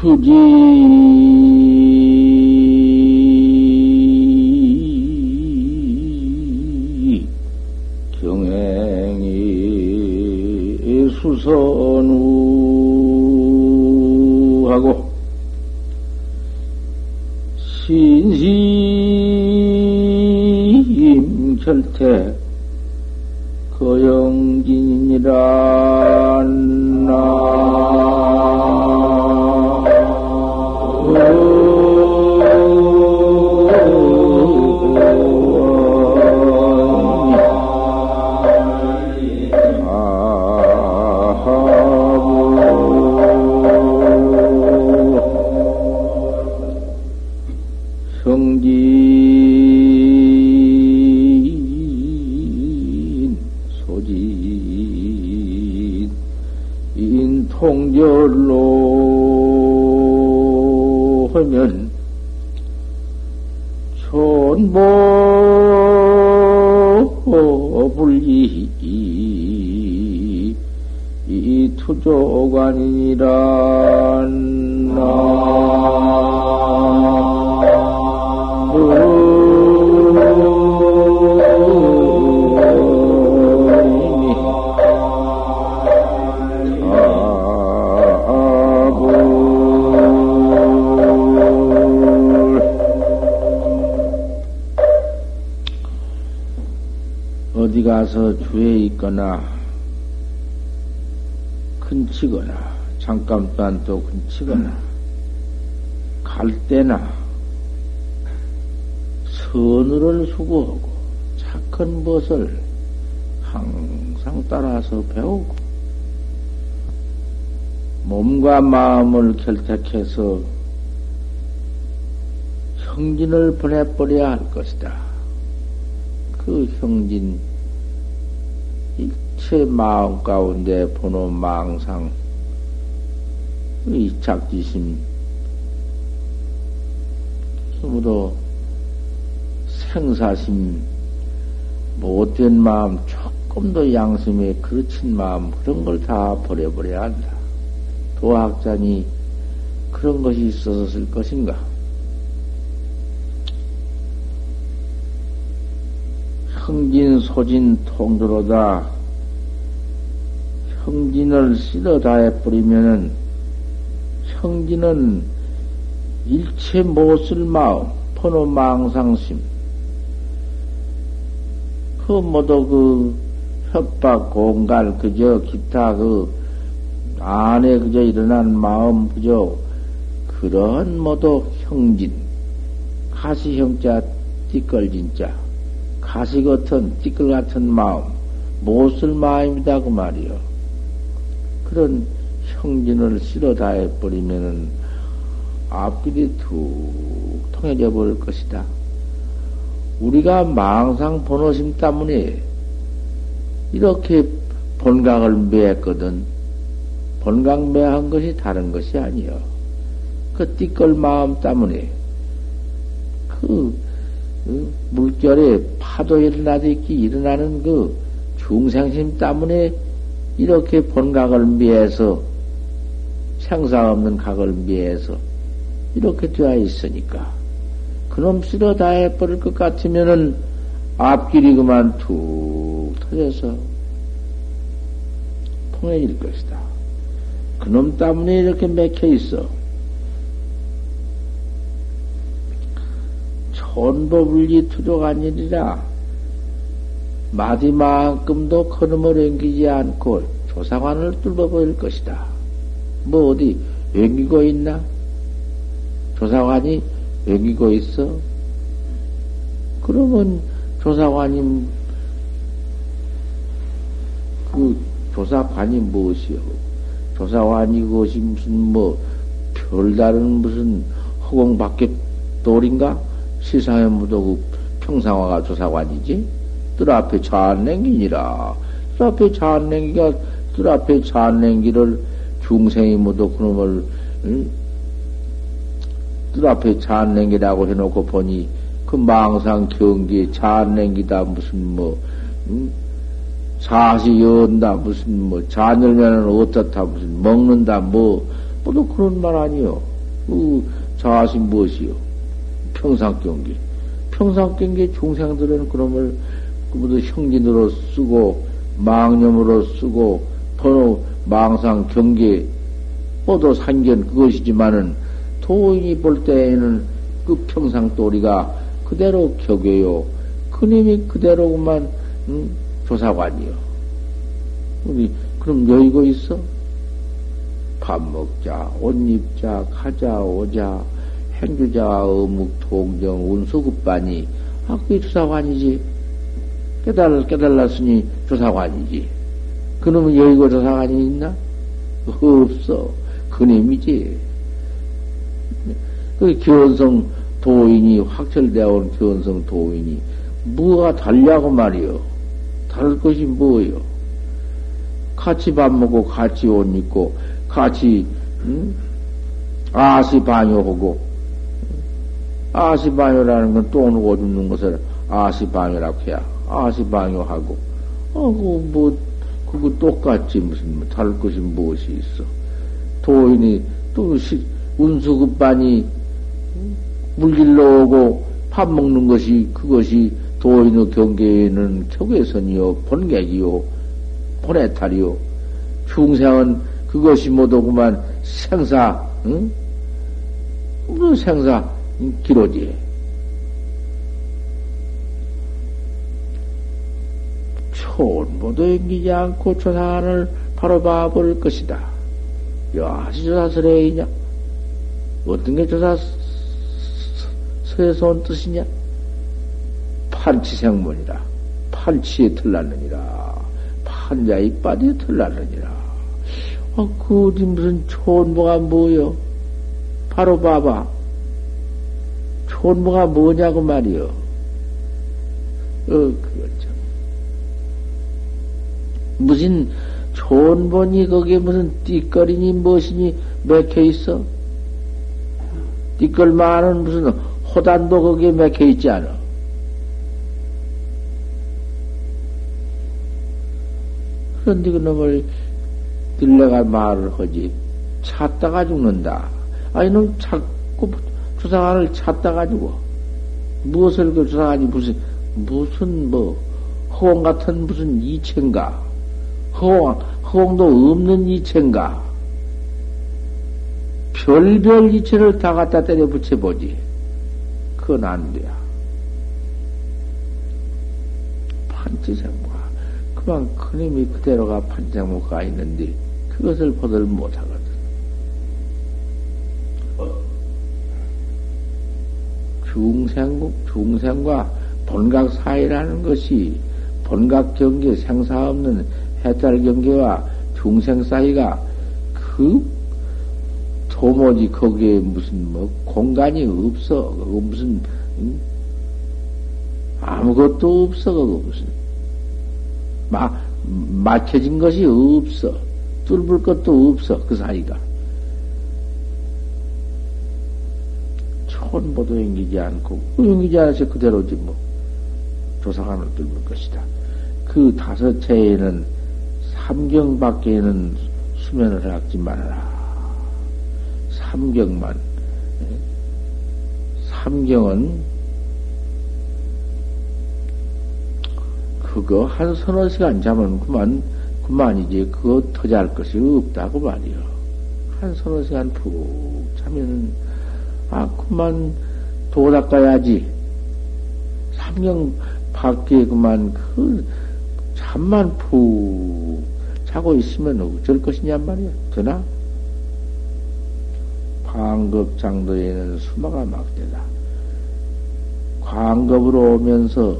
수지 착한 것을 항상 따라서 배우고 몸과 마음을 결탁해서 형진을 보내버려야 할 것이다. 그 형진 일체 마음 가운데 번호 망상 이 작지심 힘으로 생사심 못된 마음 조금 더 양심에 그르친 마음 그런 걸 다 버려버려야 한다. 도학자니 그런 것이 쓸 것인가? 형진, 소진, 통도로다. 형진을 쓸어 다 해버리면은, 형진은 일체 못 쓸 마음, 번호 망상심, 그 모두 그 협박, 공갈, 그저 기타 그 안에 그저 일어난 마음, 그저 그런 모두 형진, 가시 형자, 띠걸진자, 가시 같은, 띠끌 같은 마음, 못 쓸 마음이다, 그 말이요. 그런 형진을 실어 다해버리면은 앞길이 툭 통해져 버릴 것이다. 우리가 망상 번호심 때문에 이렇게 본각을 매했거든. 본각 매한 것이 다른 것이 아니요. 그 띠끌 마음 때문에 그, 그 물결에 파도 일어나듯이 일어나는 그 중생심 때문에 이렇게 본각을 미해서 생사 없는 각을 미해서 이렇게 되어 있으니까 그놈 쓸어 다 해버릴 것 같으면은 앞길이 그만 툭 터져서 통해질 것이다. 그놈 때문에 이렇게 맥혀 있어. 천보불리 투족아니리라 마디만큼도 그놈을 앵기지 않고 조상관을 뚫어버릴 것이다. 뭐 어디 앵기고 있나? 조사관이 앵기고 있어? 그러면 조사관이 그 조사관이 무엇이요? 조사관이 그것이 무슨 뭐 별다른 무슨 허공 밖에 돌인가? 세상에 그 평상화가 조사관이지? 뜰 앞에 잔냉기니라. 뜰 앞에 잔냉기가 뜰 앞에 잔냉기를 중생이 묻어 그놈을 응? 뜰 앞에 잔냉기라고 해놓고 보니 그그 망상 경기 잔냉기다 무슨 뭐 응? 사시 연다 무슨 뭐 잔열면은 어떻다 무슨 먹는다 뭐 뭐도 그런 말 아니요. 그 자시 무엇이요? 평상 경기. 평상 경기 중생들은 그놈을 그모두 형진으로 쓰고 망념으로 쓰고 번호 망상 경계 뻗어 산견 그것이지만은 도인이 볼 때에는 그 평상도리가 그대로 격여요. 그님이 그대로만 응? 조사관이요. 우리 그럼 여의고 있어? 밥 먹자, 옷 입자, 가자, 오자, 행주자, 어묵, 통정, 운수 급반이 아 그게 조사관이지. 깨달 깨달았으니 조사관이지. 그놈은 여의고 조사관이 있나? 없어. 그님이지. 그 견성 도인이 확철되어 온 견성 도인이 뭐가 달라고 말이요. 다를 것이 뭐요? 같이 밥 먹고 같이 옷 입고 같이 응? 아시 반요하고 아시 반요라는 건 똥을 오줌는 것을 아시 반요라고 해야 아시 반요하고 어뭐 그거 똑같지 무슨 뭐 다를 것이 무엇이 있어 도인이 또 시, 운수급반이 물길로 오고 밥 먹는 것이 그것이 도인의 경계에는 격외선이요 본객이요 본해탈이요 중생은 그것이 못오구만 생사 응? 뭐 생사 기로지 초원보도 앵기지 않고 조사안을 바로 봐버릴 것이다. 여하시 조사설레이냐? 어떤 게 조사 서 온 뜻이냐? 판치생문이라. 판치에 틀났느니라. 판자의 빠디에 틀났느니라. 아, 그 어디 무슨 촌모가 뭐요? 바로 봐봐. 촌모가 뭐냐고 말이요. 어, 그거죠. 무슨 촌본이 거기에 무슨 띠거리니 무엇이니 맥혀 있어? 많은 무슨 호단도 거기에 맥혀 있지 않아. 그런데 그 놈을 들레가 말을 하지. 찾다가 죽는다. 아니, 놈 자꾸 주상안을 찾다가 죽어. 무엇을 그 주상안이 무슨, 무슨 뭐, 허공 같은 무슨 이체인가? 허공, 허공도 없는 이체인가? 별별 이체를 다 갖다 때려 붙여보지. 그건 안 돼. 판치생과 그만 큰 힘이 그대로가 판치생모가 있는데 그것을 보들 못하거든. 중생, 중생과 본각 사이라는 것이 본각 경계 생사 없는 해탈 경계와 중생 사이가 그 도무지 거기에 무슨 뭐 공간이 없어. 그거 무슨 응? 아무것도 없어. 그거 무슨 막 막혀진 것이 없어. 뚫을 것도 없어. 그 사이가. 촌보도 연기지 않고 연기지 않아서 그대로지 뭐 조사관을 뚫을 것이다. 그 다섯 채에는 삼경 밖에는 수면을 하지 말아라. 삼경만. 삼경은 그거 한 서너 시간 자면 그만, 그만이지. 그거 더잘 것이 없다고 말이요. 한 서너 시간 푹 자면은, 아, 그만 도 닦아야지. 삼경 밖에 그만 그 잠만 푹 자고 있으면 어쩔 것이냐 말이야. 되나? 광급장도에는 수마가 막대다. 광급으로 오면서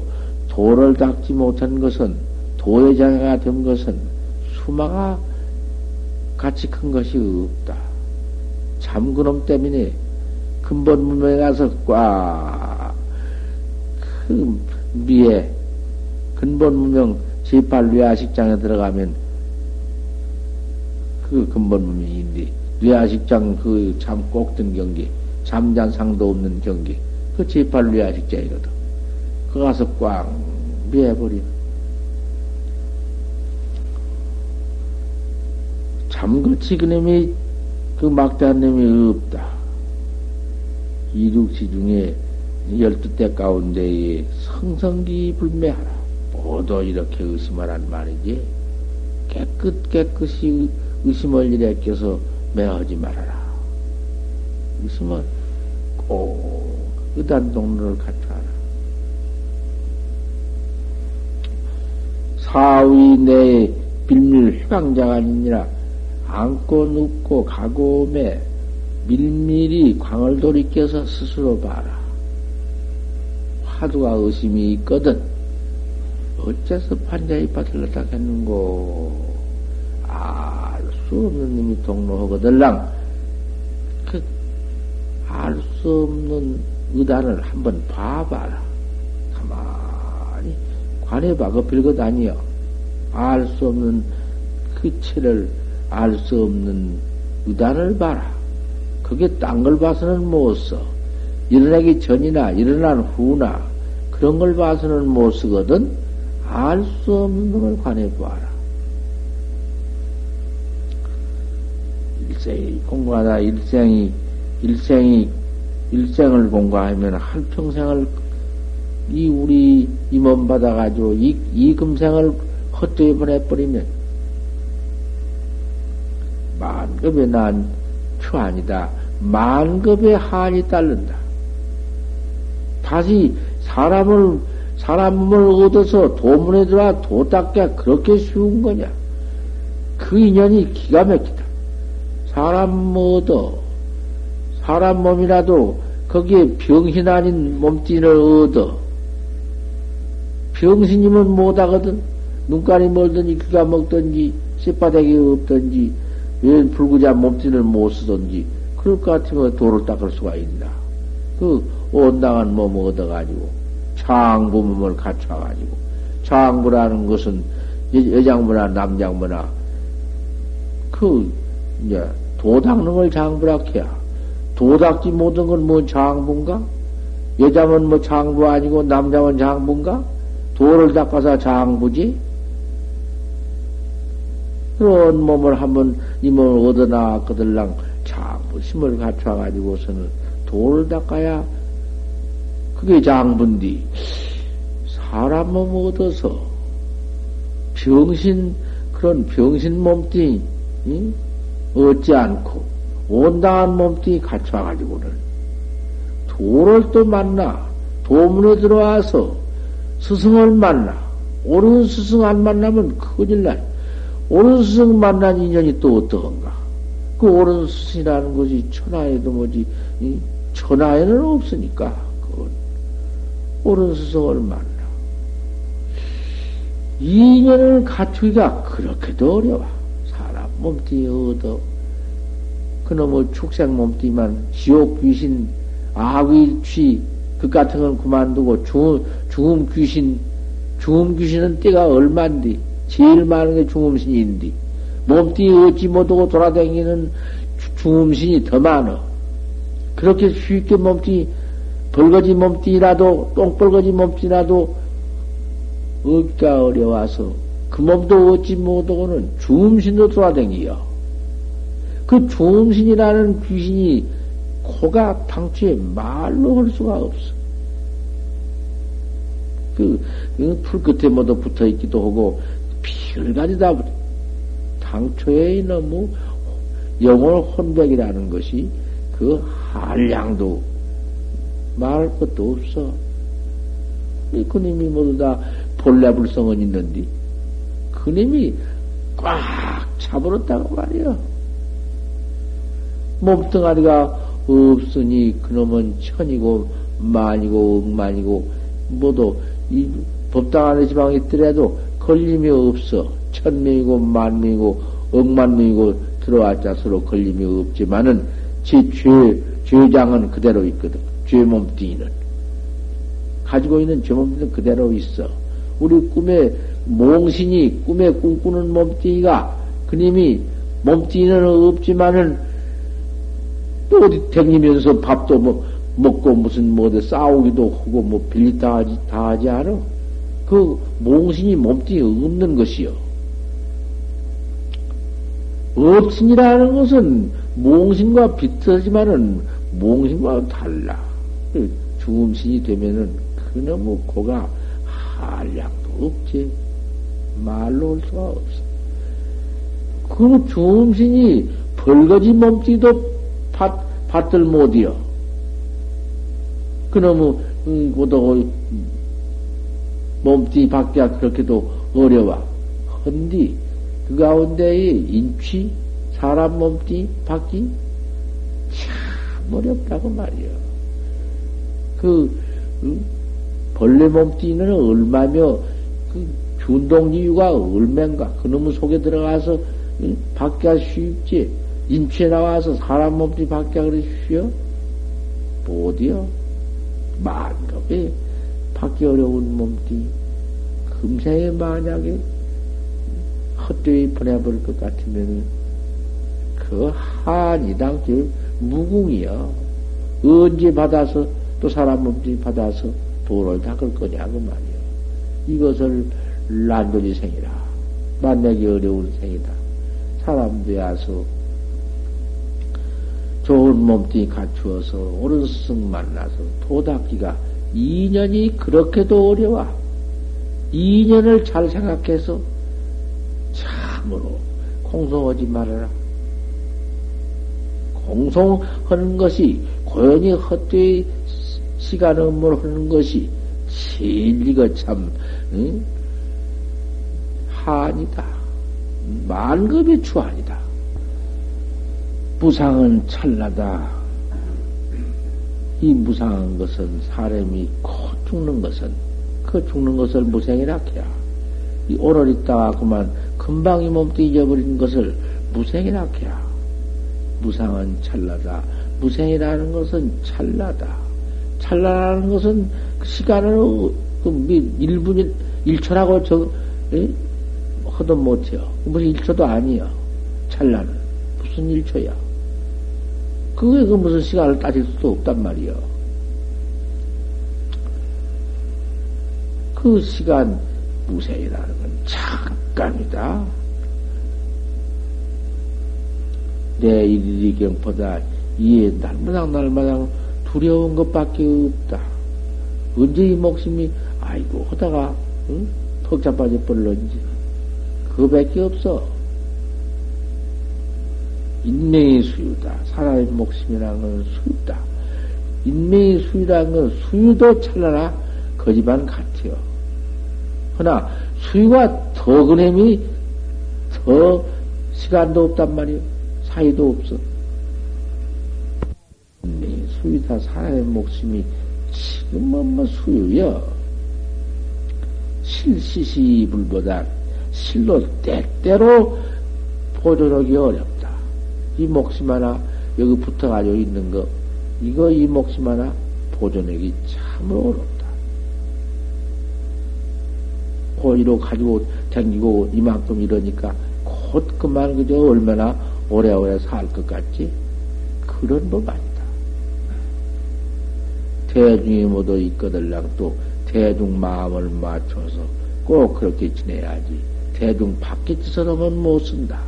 도를 닦지 못한 것은 도의 장애가 된 것은 수마가 같이 큰 것이 없다. 잠그놈 때문에 근본 문명에 가서 꽉그 미에 근본 문명 제8 뇌아식장에 들어가면 그 근본 문명인데 뇌아식장 그잠꼭든 경기 잠잔 상도 없는 경기 그 제팔루야 직자이거든. 그 가서 꽝 매버려. 참그치 그놈이 그 막대한 놈이 없다. 이륙시 중에 열두 대 가운데에 성성기 불매하라. 모두 이렇게 의심하란 말이지. 깨끗 깨끗이 의심을 일에 껴서 매하지 말아라. 의심은 꼭 의단 동로를 갖춰라. 사위 내 빌밀 휴강자가 아니니라 안고 눕고 가고 오매 밀밀히 광을 돌이켜서 스스로 봐라. 화두가 의심이 있거든. 어째서 판자이 밭을 갖다 했는고. 알수 없는 놈이 동로하거들랑. 그, 알 수 없는 의단을 한번 봐봐라. 가만히 관해봐. 그 별것 아니여. 알 수 없는 그 체를 알 수 없는 의단을 봐라. 그게 딴 걸 봐서는 못 써. 일어나기 전이나 일어난 후나 그런 걸 봐서는 못 쓰거든. 알 수 없는 놈을 관해 보아라. 일생이 공부하다 일생이 일생이 일생을 공부하면 한 평생을 이 우리 임원 받아가지고 이, 이 금생을 헛되이 보내버리면 만급의 난 추한이다. 만급의 한이 따른다. 다시 사람을, 사람을 얻어서 도문에 들어와 도 닦기가 그렇게 쉬운 거냐? 그 인연이 기가 막히다. 사람 얻어, 사람 몸이라도 거기에 병신 아닌 몸뚱이를 얻어. 병신이면 못하거든. 눈깔이 멀든지 귀가 먹든지 씨바닥이 없든지 왜 불구자 몸뚱이를 못 쓰든지 그럴 것 같으면 도를 닦을 수가 있나. 그 온당한 몸 얻어가지고 장부 몸을 갖춰가지고 장부라는 것은 여장부나 남장부나 그 이제 도 닦는 걸 장부라 해야 도 닦지 못한 건 뭐 장부인가? 여자면 뭐 장부 아니고 남자면 장부인가? 도를 닦아서 장부지? 그런 몸을 한번 이 몸을 얻어나왔거들랑 장부 힘을 갖춰가지고서는 도를 닦아야 그게 장분디. 사람 몸 얻어서 병신, 그런 병신 몸뚱이, 응? 얻지 않고 온당한 몸뚱이 갖춰가지고는 도를 또 만나, 도문에 들어와서 스승을 만나, 옳은 스승 안 만나면 큰일 나. 옳은 스승 만난 인연이 또 어떠한가? 그 옳은 스승이라는 것이 천하에도 뭐지, 천하에는 없으니까. 옳은 스승을 만나. 이인연을 갖추기가 그렇게도 어려워. 몸뚱이 얻어. 그놈의 축생 몸뚱이만 지옥 귀신, 아귀 취, 그 같은 건 그만두고 죽음, 죽음 귀신, 죽음 귀신은 때가 얼만디? 제일 많은 게 죽음신인디. 몸뚱이 얻지 못하고 돌아다니는 죽음신이 더 많어. 그렇게 쉽게 몸뚱이 벌거지 몸띠라도, 똥벌거지 몸띠라도 얻기가 어려워서 그 몸도 얻지 못하고는 중음신도 돌아다니요. 그 중음신이라는 귀신이 코가 당초에 말로 할 수가 없어. 그, 풀 끝에 모두 붙어 있기도 하고, 피를 가지다, 당초에 너무 영월 혼백이라는 것이 그 한량도 말할 것도 없어. 그님이 모두 다 본래 불성은 있는데, 그님이 꽉 차버렸다고 말이야. 몸뚱아리가 없으니 그놈은 천이고 만이고 억만이고 모두 이 법당 안에 지방에 있더라도 걸림이 없어. 천명이고 만명이고 억만명이고 들어왔자 서로 걸림이 없지만은 제 죄, 죄장은 그대로 있거든. 죄 몸뚱이는 가지고 있는 죄 몸뚱이는 그대로 있어. 우리 꿈에 몽신이 꿈에 꿈꾸는 몸뚱이가 그님이 몸뚱이는 없지만은 또 어디 댕기면서 밥도 뭐 먹고 무슨 뭐대 싸우기도 하고 뭐 빌리 다 하지, 다 하지 않아? 그 몽신이 몸뚱이 없는 것이요. 없으니라는 것은 몽신과 비슷하지만은 몽신과 달라. 중음신이 되면은 그놈의 코가 한량도 없지. 말로 올 수가 없어. 그 중음신이 벌거지 몸뚱이도 받, 받들 못이여. 그놈의, 음, 고도 몸뚱이 받기가 그렇게도 어려워. 헌디, 그 가운데에 인취, 사람 몸뚱이 받기 참 어렵다고 말이여. 그, 음, 벌레 몸뚱이는 얼마며, 그, 준동지유가 얼마인가? 그놈의 속에 들어가서, 음, 받기가 쉽지. 인취에 나와서 사람 몸뚱이 받기가 그리 쉬워? 못이여. 만급에 받기 어려운 몸뚱이. 금생에 만약에 헛되이 보내버릴 것 같으면은 그 한이당 즉 무궁이여 언제 받아서 또 사람 몸뚱이 받아서 돈을 닦을 거냐고 말이여 이것을 난도지 생이라 만나기 어려운 생이다 사람 되어서 좋은 몸뚱이 갖추어서 옳은 스승 만나서 도닦기가 인연이 그렇게도 어려워 인연을 잘 생각해서 참으로 공성하지 말아라. 공성하는 것이 고연히 헛되이 시간 업무를 하는 것이 진리가 참 응? 한이다. 만급의 추한이다. 무상은 찰나다. 이 무상한 것은 사람이 곧 죽는 것은 그 죽는 것을 무생이라 해야. 이 오늘 있다가 그만 금방 이 몸도 잊어버린 것을 무생이라 해야. 무상은 찰나다. 무생이라는 것은 찰나다. 찰나라는 것은 그 시간을 그 1분, 1초라고 저, 에? 허도 못해요. 무슨 1초도 아니야. 찰나는. 무슨 1초야. 그게 그 무슨 시간을 따질 수도 없단 말이요. 그 시간, 무생이라는 건 잠깐이다. 내 일리경보다 이에 날마당 날마당 두려운 것밖에 없다. 언제 이 목숨이 아이고 하다가 응? 턱 자빠져 버렸는지 그밖에 없어. 인명의 수유다. 사람의 목숨이라는 건 수유다. 인명의 수유라는 건 수유도 찰나나 거지만 같아요. 그러나 수유가 더 그nem이 더 시간도 없단 말이요. 사이도 없어. 수유다 사람의 목숨이 지금은 뭐 수유여. 실시시 불보다 실로 때때로 보존하기 어렵다. 이 목숨 하나 여기 붙어가지고 있는 거, 이거 이 목숨 하나 보존하기 참으로 어렵다. 고의로 가지고 댕기고 이만큼 이러니까 곧 그만 그저 얼마나 오래오래 살 것 같지? 그런 법 아니다. 대중이 모두 있거들랑 또 대중 마음을 맞춰서 꼭 그렇게 지내야지. 대중 밖에 하면 못 쓴다.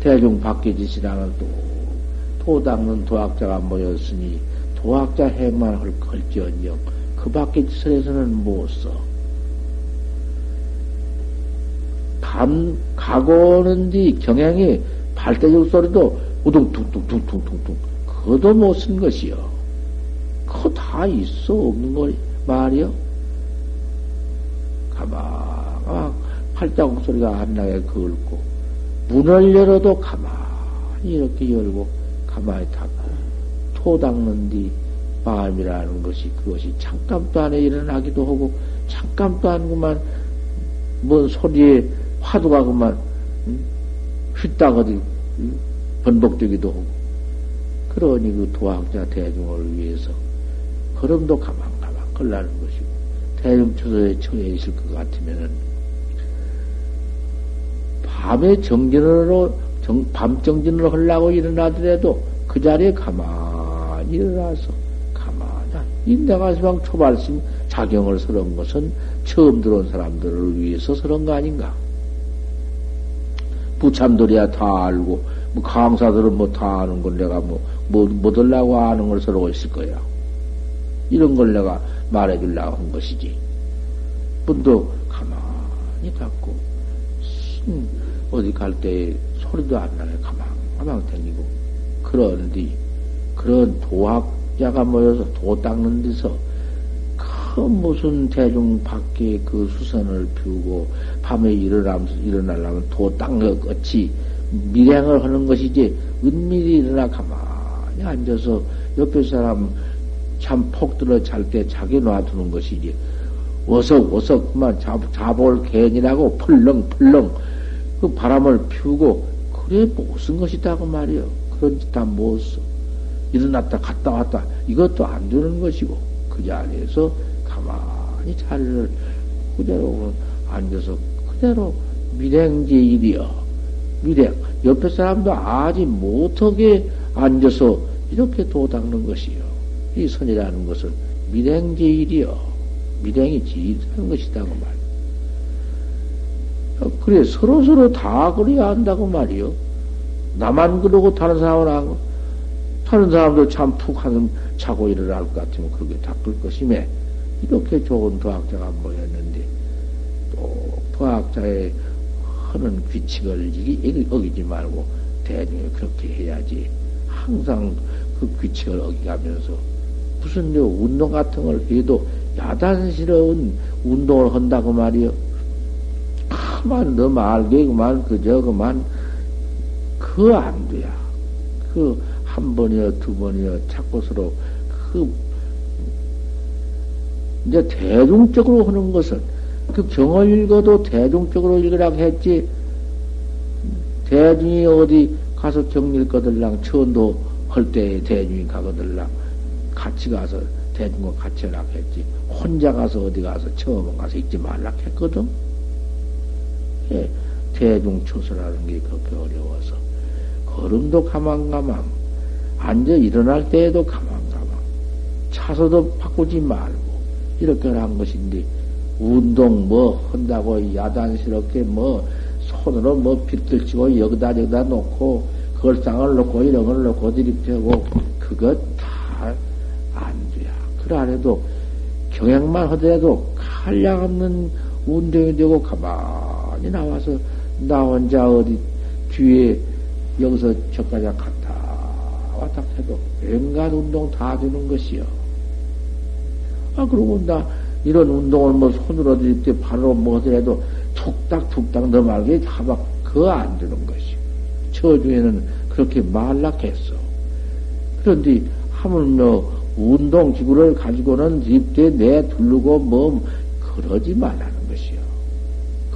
대중 밖에 짓이라면 또 도닦는 도학자가 모였으니 도학자 행만 할 걸지언정 그 밖에 짓을 해서는 못 써. 감, 가고는 뒤 경향이 발대적 소리도 우둥퉁퉁퉁퉁퉁퉁 그것도 못 쓴 것이요. 그거 다 있어 없는 거 말이요. 가만 팔자국 소리가 안 나게 걸고 문을 열어도 가만히 이렇게 열고 가만히 닫고 토 닦는 뒤 마음이라는 것이 그것이 잠깐도 안에 일어나기도 하고 잠깐도 안 그만 뭔 소리에 화두가 그만 휘딱 어디 번복되기도 하고. 그러니 그 도학자 대중을 위해서 걸음도 가만가만 걸라는 것이고 대중 초소에 처해 있을 것 같으면은 밤에 정진으로 정, 밤 정진을 하려고 일어나더라도 그 자리에 가만히 일어나서, 가만히, 이 내가 시방 초발심 작용을 서는 것은 처음 들어온 사람들을 위해서 서는 거 아닌가? 부참들이야 다 알고, 뭐 강사들은 뭐 다 아는 걸 내가 뭐, 뭐, 뭐들라고 아는 걸 서러고 있을 거야. 이런 걸 내가 말해 주려고 한 것이지. 분도 가만히 갖고, 어디 갈때 소리도 안 나게 가만가만 다니고, 그런데, 그런 도학자가 모여서 도 닦는 데서, 그 무슨 대중 밖에 그 수선을 피우고, 밤에 일어나면서, 일어나려면 도 닦는 것 같이 밀행을 하는 것이지, 은밀히 일어나 가만히 앉아서 옆에 사람 참 폭 들어 잘 때 자기 놔두는 것이지. 어석어석 그만 자볼 개인이라고 펄렁펄렁 그 바람을 피우고 그래 무슨 것이다고 말이요. 그런 짓 다 못 써. 일어났다 갔다 왔다 이것도 안 되는 것이고 그 자리에서 가만히 자리를 그대로 앉아서 그대로 밀행제일이여 밀행 옆에 사람도 아직 못하게 앉아서 이렇게 도닦는 것이요. 이 선이라는 것은 밀행제일이요. 밀행이 지일하는 것이다고 말. 어, 그래 서로 서로 다 그래야 한다고 말이요. 나만 그러고 다른 사람은 안 거. 다른 사람도 참 푹 하는 자고 일어날 것 같으면 그렇게 닦을 것이며 이렇게 좋은 도학자가 모였는데 또 도학자의 하는 규칙을 어기지 말고 대중에 그렇게 해야지 항상 그 규칙을 어기가면서 무슨 요 운동 같은 걸 해도 야단스러운 운동을 한다고 말이요. 그만 너 말게 그만 그저 그만 그 안 돼야. 그 한 번이여 두 번이여 자꾸 서로 그 이제 대중적으로 하는 것은 그 경을 읽어도 대중적으로 읽으라 했지 대중이 어디 가서 경일 거들랑 천도 할 때 대중이 가거들랑 같이 가서 대중과 같이 하라 했지. 혼자 가서 어디 가서 처음 가서 읽지 말라 했거든. 예, 대중 초소라는 게 그렇게 어려워서 걸음도 가만가만 앉아 일어날 때에도 가만가만 차서도 바꾸지 말고 이렇게 한 것인데 운동 뭐 한다고 야단스럽게 뭐 손으로 뭐 빗들치고 여기다 여기다 놓고 걸상을 놓고 이런 걸 놓고 들이펴고 그것 그안 해도 경향만 하더라도 한량 없는 운동이 되고 가만 히 나와서 나 혼자 어디 뒤에 여기서 저까지 갔다 왔다 해도 온갖 운동 다 되는 것이요. 아, 그러고 나 이런 운동을 뭐 손으로 드릴 때 바로 뭐 하더라도 툭닥툭닥 너 말게 다막 그거 안 되는 것이요. 저 중에는 그렇게 말락했어. 그런데 하물며 운동 기구를 가지고는 입대 내 두르고 뭐 그러지 말라는 것이요.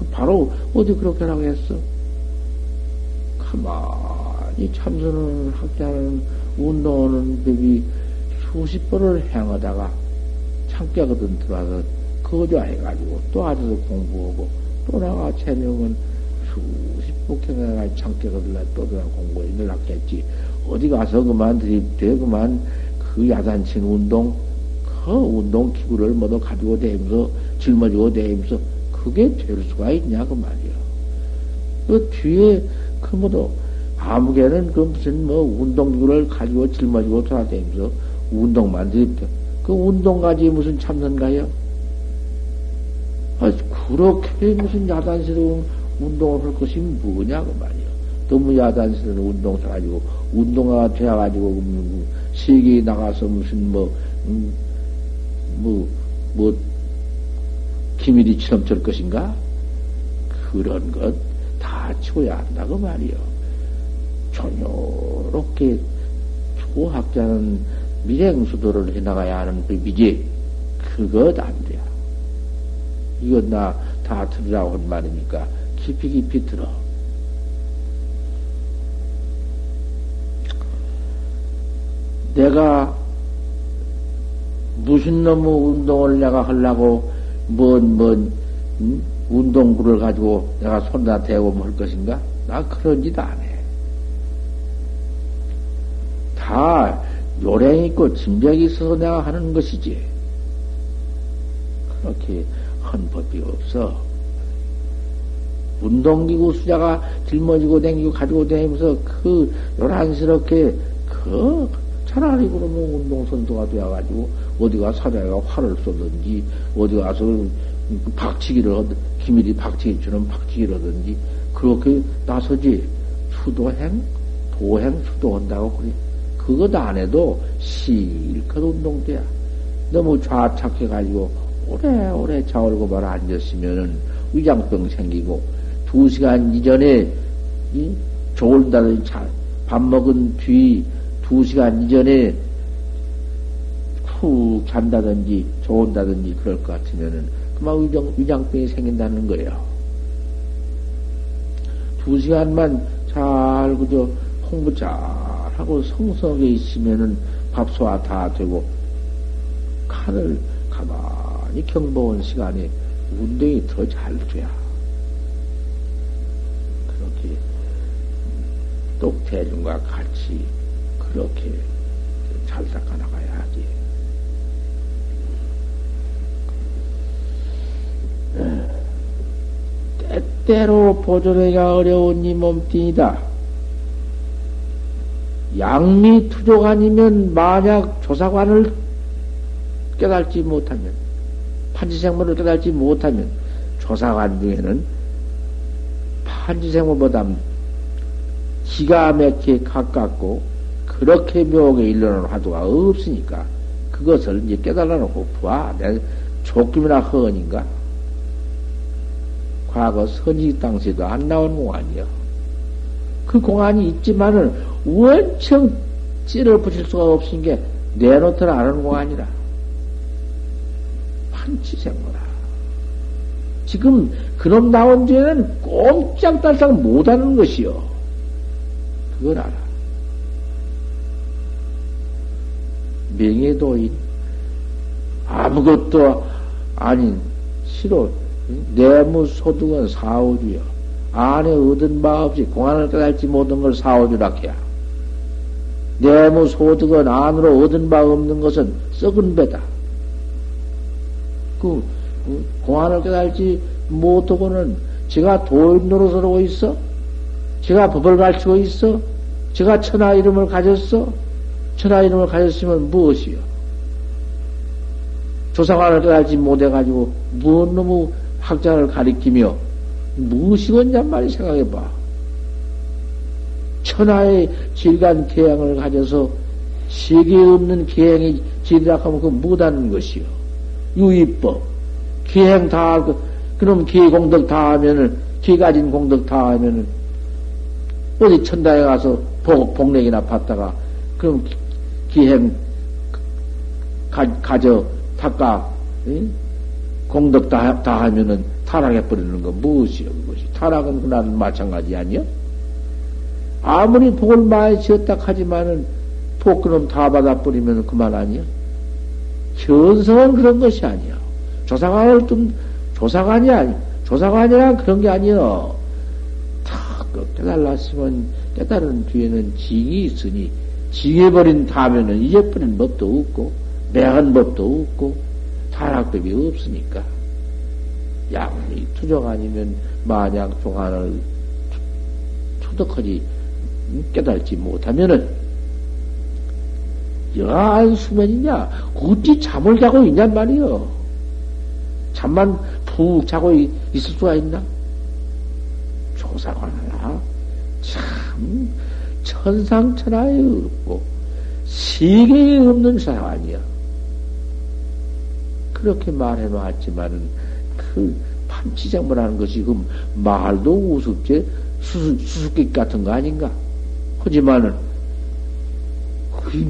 그 바로 어디 그렇게 하라고 했어? 가만히 참선을 학자는 운동하는 법이 수십 번을 행하다가 창격거든 들어와서 거저 해가지고 또 앉아서 공부하고 또 나가 체명은 수십 복행해가 창격거들라 또 들어 공부해 늘었겠지 어디 가서 그만 드립대 그만 그 야단친 운동, 그 운동 기구를 모두 가지고 다니면서, 짊어지고 다니면서, 그게 될 수가 있냐, 그 말이야. 그 뒤에, 그 모두, 아무개는 그 무슨 뭐 운동기구를 가지고 짊어지고 돌아다니면서 운동만 드립대. 그 운동까지 무슨 참선가요? 아, 그렇게 무슨 야단스러운 운동을 할 것이 뭐냐고 말이야. 너무 야단스러운 운동 사가지고, 운동화가 되어가지고, 세계에 나가서 무슨 뭐, 음, 뭐, 뭐, 기밀이처럼 될 것인가? 그런 것 다 치워야 한다고 말이요. 조요롭게 초학자는 밀행수도를 해나가야 하는 법이지, 그것 안 돼. 이건 나 다 들으라고 한 말이니까 깊이 깊이 들어. 내가 무슨 놈의 운동을 내가 하려고 뭔, 뭔, 음? 운동구를 가지고 내가 손다 대고 뭐할 것인가? 나 그런 짓 안 해. 다 요령 있고 진벽이 있어서 내가 하는 것이지. 그렇게 헌 법이 없어. 운동기구 수자가 짊어지고 댕기고 가지고 다니면서 그 요란스럽게 그 차라리 그러면 운동선도가 되어가지고 어디 가 사자가 활을 쏘든지 어디 가서 박치기를 기밀이 박치기처럼 박치기를 하든지 그렇게 나서지. 수도행 도행 수도한다고 그래. 그것 안 해도 실컷 운동돼야. 너무 좌착해가지고 오래오래 자월고 말 앉았으면은 위장병 생기고 두 시간 이전에 좋은다든지 밥 먹은 뒤 두 시간 이전에 푹 잔다든지 좋은다든지 그럴 것 같으면은 그만 위장, 위장병이 생긴다는 거예요. 두 시간만 잘 그저 홍보 잘 하고 성석에 있으면은 밥 소화 다 되고 칸을 가만히 경보한 시간에 운동이 더 잘 돼야. 그렇게 똑대중과 같이 그렇게 잘 닦아 나가야 하지. 때때로 보존하기가 어려운 이 몸뚱이다. 양미 투족 아니면 만약 조사관을 깨달지 못하면, 판지생물을 깨달지 못하면, 조사관 중에는 판지생물보다 기가 막히게 가깝고, 그렇게 묘하게 일러놓은 화두가 없으니까, 그것을 이제 깨달아 놓고 봐. 내 조금이나 허언인가? 과거 선지 당시에도 안 나온 공안이요. 그 공안이 있지만은 원청 찌를 붙일 수가 없은 게 내놓더라 아는 공안이라. 판치생거라. 지금 그놈 나온 뒤에는 꼼짝달싹 못하는 것이요. 그걸 알아. 명예도인 아무것도 아닌 시로 내무 소득은 사오주요. 안에 얻은 바 없이 공안을 깨달지 못한 걸 사오주라 해야. 내무 소득은 안으로 얻은 바 없는 것은 썩은 배다. 그, 그 공안을 깨달지 못하고는 제가 도인 노릇을 있어? 제가 법을 가르치고 있어? 제가 천하 이름을 가졌어? 천하 이름을 가졌으면 무엇이요? 조상관을 깨달지 못해가지고 무엇 너무 학자를 가리키며 무엇이건냐 말이 생각해봐. 천하의 질간 계양을 가져서 세계에 없는 계행이 지리락하면 그거 못하는 것이요. 유의법. 계행 다 하고, 그럼 계공덕 다 하면은, 계 가진 공덕 다 하면은, 어디 천다에 가서 복, 복렉이나 받다가, 그럼 기행 가, 가져, 닦아, 응? 공덕 다, 다 하면은 타락해 버리는 거 무엇이요, 그것이? 타락은 그나는 마찬가지 아니요? 아무리 복을 많이 지었다 하지만은 복 그럼 다 받아 버리면 그만 아니요? 현성은 그런 것이 아니요. 조사관을 좀, 조사관이 아니, 조사관이란 그런 게 아니요. 다 깨달았으면 깨달은 뒤에는 징이 있으니, 징해버린 다음에는 잊어버린 법도 없고, 매한 법도 없고, 타락법이 없으니까. 양이 투정 아니면 만약 종안을 투덕하지 깨달지 못하면은 여한 수면이냐? 어찌 잠을 자고 있냔 말이요 잠만 푹 자고 있을 수가 있나? 조사관하나 참 천상천하에 없고 세계에 없는 사관이야 그렇게 말해놓았지만은 그 판치장문하는 것이 그 말도 우습지 수수, 수수께끼 같은 거 아닌가? 하지만은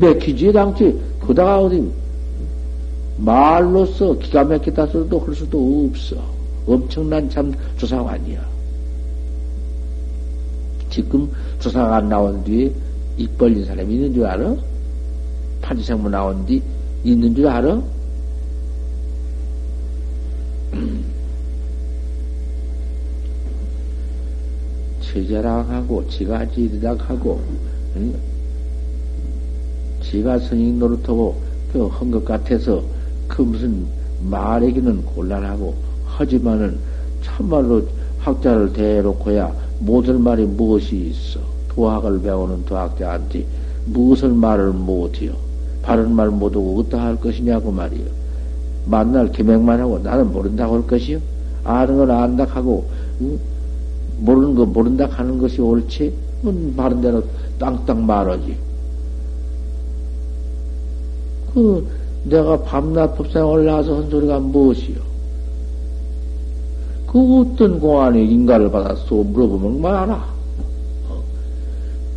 막히지 당치 그다가 어디 말로써 기가 막히다 써도 할 수도 없어. 엄청난 참 조사관이야. 지금 조사관 나온 뒤에 입 벌린 사람이 있는 줄 알아? 판지생문 나온 뒤 있는 줄 알아? 제자랑하고 지가 지리락하고 응? 지가 선인 노릇하고 그한것 같아서 그 무슨 말하기는 곤란하고 하지만은 참말로 학자를 대놓고야 못할 말이 무엇이 있어? 도학을 배우는 도학자한테 무엇을 말을 못해요? 바른 말 못하고 어떠 할 것이냐고 말이요. 만날 기맥만 하고 나는 모른다고 할 것이요? 아는 건 안다 하고 응? 모르는 거 모른다 하는 것이 옳지? 바른 대로 땅땅 말하지. 그 내가 밤낮 법상에 올라와서 한 소리가 무엇이요? 그 어떤 공안이 인가를 받았어? 물어보면 말하라. 어.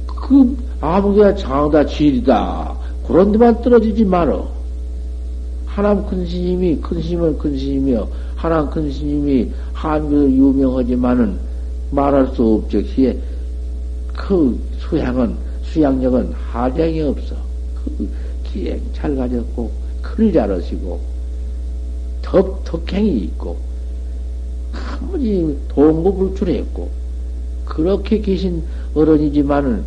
그 아무개가 장다 질이다. 그런 데만 떨어지지 말어. 하남 큰 스님이, 큰 스님은 큰 스님이여. 하남 큰 스님이 한국에 유명하지만은 말할 수 없적시에 그 수양은, 수양력은 하장이 없어. 그 기행 잘 가졌고, 큰을 잘하시고, 덕, 덕행이 있고, 아무리 동고불출했고, 그렇게 계신 어른이지만은,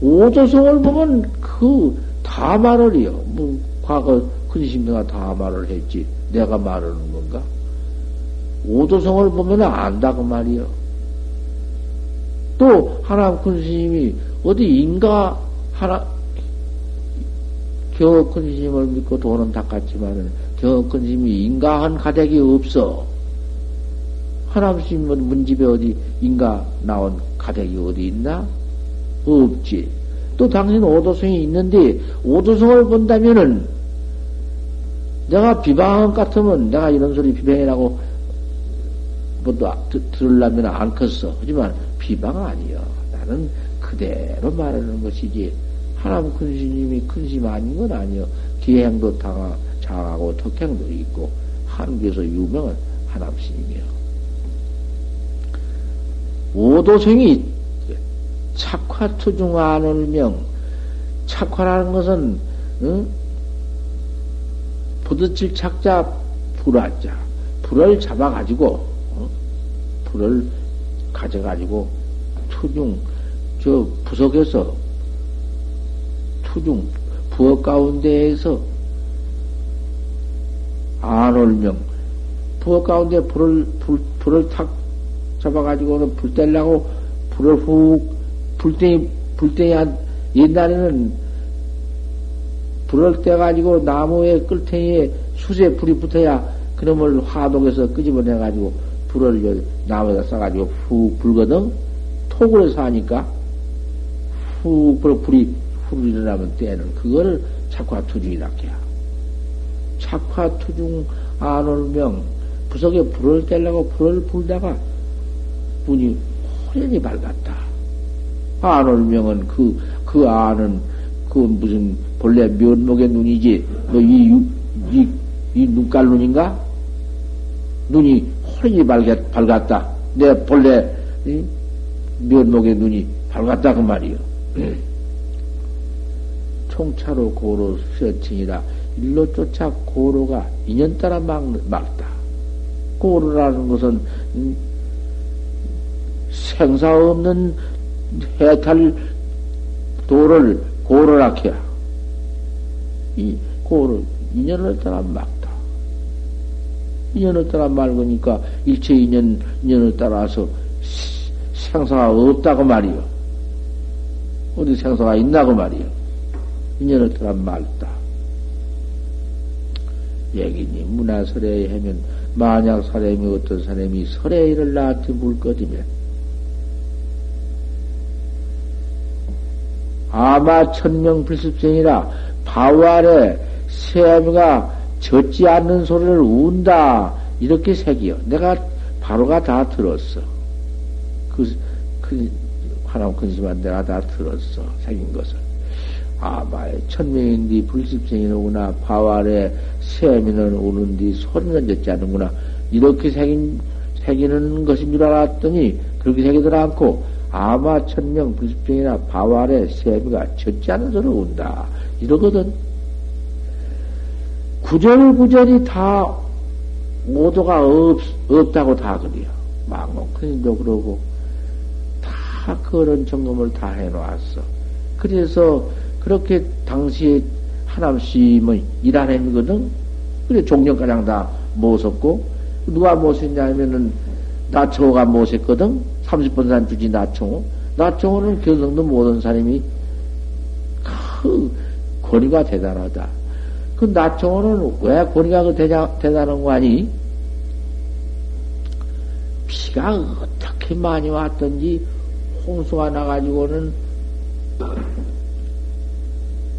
오조성을 보면 그 다 말을이요. 뭐, 과거 근심내가 다 말을 했지. 내가 말하는 건가? 오조성을 보면 안다고 말이요. 또, 하나 큰 스님이 어디 인가 하나, 겨큰 스님을 믿고 돈은 닦았지만은 겨큰 스님이 인가한 가닥이 없어. 하나님 문집에 어디 인가 나온 가닥이 어디 있나? 없지. 또 당신 오도성이 있는데 오도성을 본다면은 내가 비방 같으면 내가 이런 소리 비방이라고 뭐또 들으려면 안 컸어. 하지만 비방 아니여. 나는 그대로 말하는 것이지. 하나님 큰 스님이 큰 스님 아닌 건 아니요. 기행도 당하, 장하고 덕행도 있고, 한국에서 유명한 하나님 스님이요. 오도생이 착화투중 안울명, 착화라는 것은, 응? 부딪힐 착자, 불화자. 불을 잡아가지고, 어? 불을 가져가지고, 투중, 저 부석에서 투중 부엌 가운데에서 안올명 부엌 가운데 불을 불, 불을 탁 잡아가지고는 불 떼려고 불을 훅 불땡이 불땡이 한 옛날에는 불을 떼가지고 나무에 끌탱이에 숯에 불이 붙어야 그놈을 화독에서 끄집어내가지고 불을 나무에다 싸가지고 훅 불거든 톡으로 사니까 훅 불이 훅 일어나면 때는 그거를 착화투중이라 해야. 착화투중 안올명 부석에 불을 떼려고 불을 불다가 문이 호련히 밝았다. 안올명은 그, 그 안은 그 무슨 본래 면목의 눈이지 뭐 이, 이, 이 눈깔 눈인가? 눈이 호련히 밝았, 밝았다. 내 본래 이? 면목의 눈이 밝았다 그 말이요. 총차로 고로 수여칭이라 일로 쫓아 고로가 인연 따라 막, 막다. 고로라는 것은 음, 생사 없는 해탈 도를 고로라 해야. 이 고로, 인연을 따라 막다. 인연을 따라 말으니까 일체 인연, 인연을 따라서 생사가 없다고 말이요. 어디 생사가 있나고 말이요. 인연을 따라 말다. 얘기니 문화설에 하면 만약 사람이 어떤 사람이 설에 일을 나한테 물거지면 아마 천명 불습생이라 바우 아래 새아미가 젖지 않는 소리를 운다 이렇게 새기요. 내가 바로가 다 들었어. 그, 그 하나님 근심한 내가 다 들었어. 새긴 것을. 아마의 천명인디 불십생이로구나 바와래 세미는 오는디 소리는 듣지 않는구나 이렇게 새긴, 새기는 것인 줄 알았더니 그렇게 새기들 않고 아마 천명 불십생이나 바와래 세미가 젖지 않는 소리를 온다 이러거든 구절구절이 다 모두가 없, 없다고 다 그래요 망목큰님도 그러고 다 그런 점검을 다 해놓았어 그래서 그렇게 당시에 하남씨 뭐 일하nem이거든. 그래 종년가량 다 모셨고 누가 모셨냐 하면은 나청호가 모셨거든. 30번산 주지 나청호. 나청호는 견성도 모든 사람이 그 권위가 대단하다. 그 나청호는 왜 권위가 그 대자, 대단한 거 아니? 비가 어떻게 많이 왔던지 홍수가 나가지고는